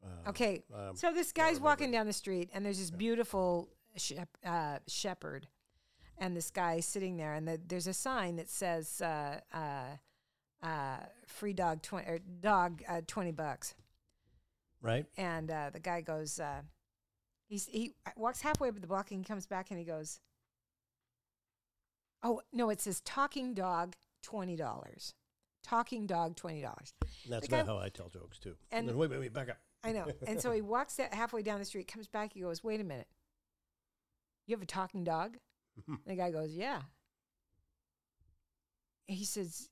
Uh, Okay, um, so this guy's walking down the street, and there's this beautiful shep, uh, shepherd, and this guy sitting there, and the, there's a sign that says uh, uh, uh, "free dog twenty or dog uh, twenty bucks," right. and uh, the guy goes, uh, he's he walks halfway up the block, and he comes back, and he goes, "Oh no, it says talking dog twenty dollars." Talking dog, twenty dollars. That's guy- not how I tell jokes too. and- then, wait, wait, wait, back up. I know. And so he walks that halfway down the street, comes back, he goes, Wait a minute. You have a talking dog? And the guy goes, Yeah. He says,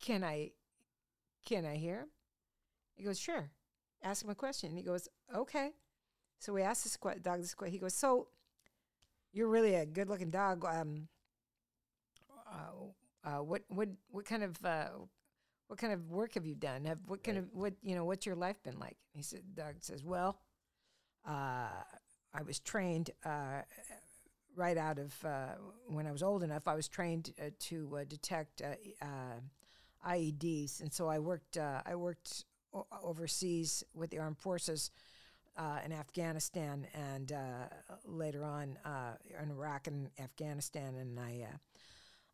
Can I can I hear him? He goes, Sure. Ask him a question. He goes, Okay. So we asked the que- dog this question. He goes, So you're really a good looking dog. Um what what what kind of uh, what kind of work have you done? Have what kind Right. of what you know? What's your life been like? He said. Doug says, "Well, uh, I was trained uh, right out of uh, when I was old enough. I was trained uh, to uh, detect uh, uh, IEDs, and so I worked. Uh, I worked o- overseas with the armed forces." Uh, in Afghanistan and uh, later on uh, in Iraq and Afghanistan, and I, uh,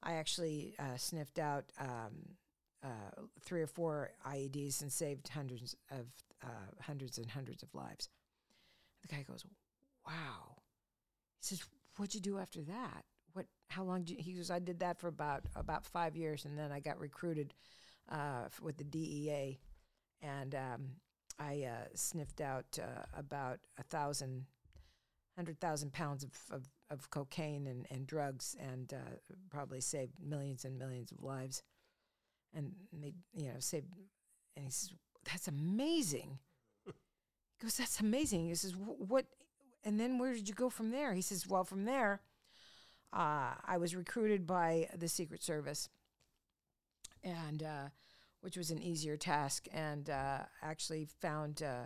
I actually uh, sniffed out um, uh, three or four IEDs and saved hundreds of uh, hundreds and hundreds of lives. The guy goes, "Wow." He says, "What'd you do after that? What? How long?" Did you, he goes, "I did that for about about five years, and then I got recruited uh, with the DEA, and um, I uh, sniffed out uh, about a thousand, hundred thousand pounds of, of, of cocaine and, and drugs, and uh, probably saved millions and millions of lives." and they you know saved and he says that's amazing. He goes that's amazing. He says what and then where did you go from there? He says well from there uh, i was recruited by the secret service and uh, which was an easier task and uh, actually found uh,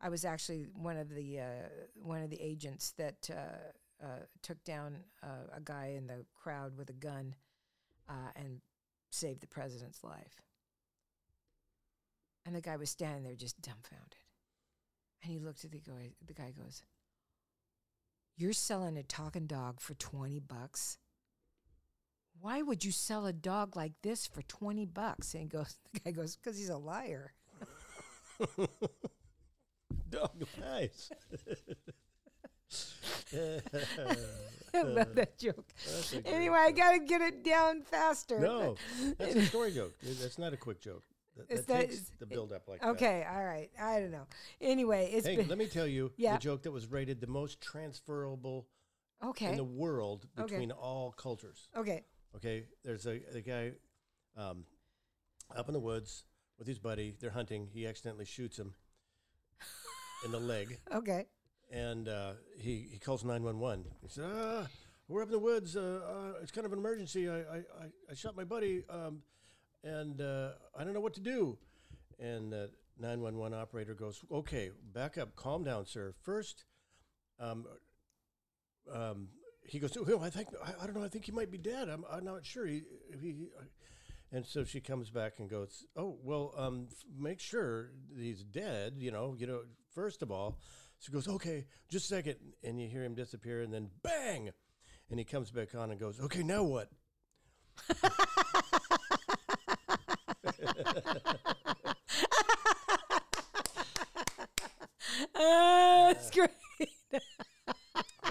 i was actually one of the uh, one of the agents that uh, uh, took down uh, a guy in the crowd with a gun uh, and saved the president's life. And the guy was standing there just dumbfounded. And he looked at the guy, the guy goes, You're selling a talking dog for 20 bucks? Why would you sell a dog like this for 20 bucks? And he goes, the guy goes, Because he's a liar. Dog lies. I love that joke. Anyway, I got to get it down faster. No, that's a story joke. That's not a quick joke. That, that that- takes the build up like that. Okay, all right. I don't know. Anyway, it's Hey, been let me tell you Yeah. the joke that was rated the most transferable okay. in the world Okay. between all cultures. okay. Okay, there's a, a guy um, up in the woods with his buddy. They're hunting. He accidentally shoots him in the leg, Okay. and uh, he he calls nine one one. He said, "Ah, we're up in the woods. Uh, uh, it's kind of an emergency. I I, I, I shot my buddy, um, and uh, I don't know what to do." And the nine one one operator goes, "Okay, back up. Calm down, sir. First, um, um, he goes, oh, I think I, I don't know. I think he might be dead. I'm, I'm not sure. He, he, and so she comes back and goes, "Oh well, um, f- make sure he's dead. You know, you know. First of all." She goes, "Okay, just a second. and you hear him disappear, and then bang, and he comes back on and goes, "Okay, now what?" Oh, it's great.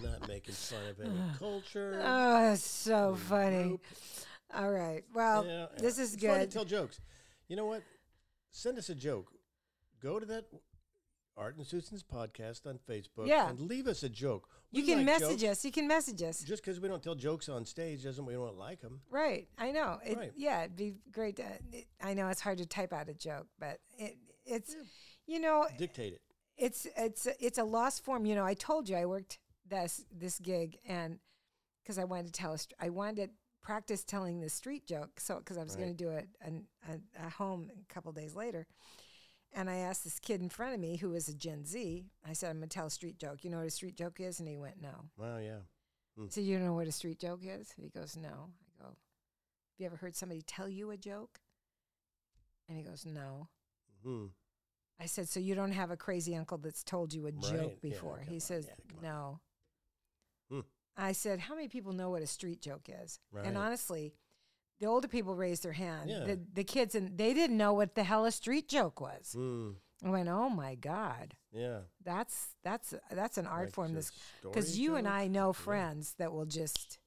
Not making fun of any culture. Oh, that's so funny. group. All right. Well, Yeah, this is It's fun to tell jokes. You know what? Send us a joke. Go to that Art and Susan's podcast on Facebook Yeah. and leave us a joke. You can like message jokes. us. You can message us. Just because we don't tell jokes on stage doesn't mean we don't like them. Right. I know. It, Right. Yeah, it'd be great. To, it, I know it's hard to type out a joke, but it, it's, you know, Dictate it. it's it's it's a lost form. You know, I told you I worked this this gig, and because I wanted to tell a str- I wanted to practice telling the street joke, so because I was going to do it an, a, a home a couple days later, and I asked this kid in front of me who was a Gen Z. I said, "I'm going to tell a street joke. You know what a street joke is?" And he went, "No." Well, yeah. So you don't know what a street joke is? He goes, "No." I go, "Have you ever heard somebody tell you a joke?" And he goes, "No." Hmm. I said, "So you don't have a crazy uncle that's told you a Right. joke before?" come he on. says, Yeah, "No." Hmm. I said, "How many people know what a street joke is?" Right. And honestly, the older people raised their hand. Yeah. The the kids and they didn't know what the hell a street joke was. Hmm. I went, "Oh my god, Yeah. that's that's that's an art Like form." This because you and? I know Yeah. friends that will just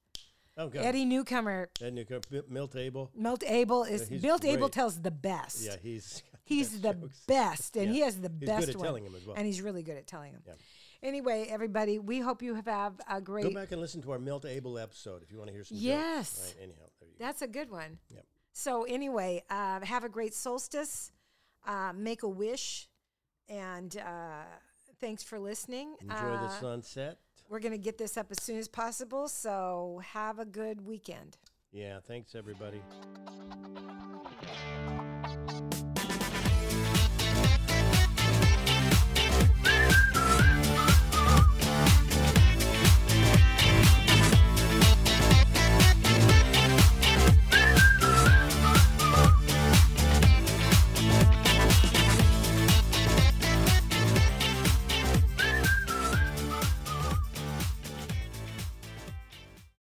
Oh, God. Eddie Newcomer. Ed Newcomb, Mi- Milt Abel. Milt Abel is he's Milt Abel tells the best. Yeah, he's He's best the jokes. best, and Yeah. he has the He's best good at one. telling 'em as well. And he's really good at telling him. Yeah. Anyway, everybody, we hope you have, a great. Go back and listen to our Milt Abel episode if you want to hear some Yes. Right, anyhow, there you go. That's a good one. Yep. So anyway, uh, have a great solstice. Uh, make a wish, and uh, thanks for listening. Enjoy Uh, the sunset. We're gonna get this up as soon as possible. So have a good weekend. Yeah, thanks everybody.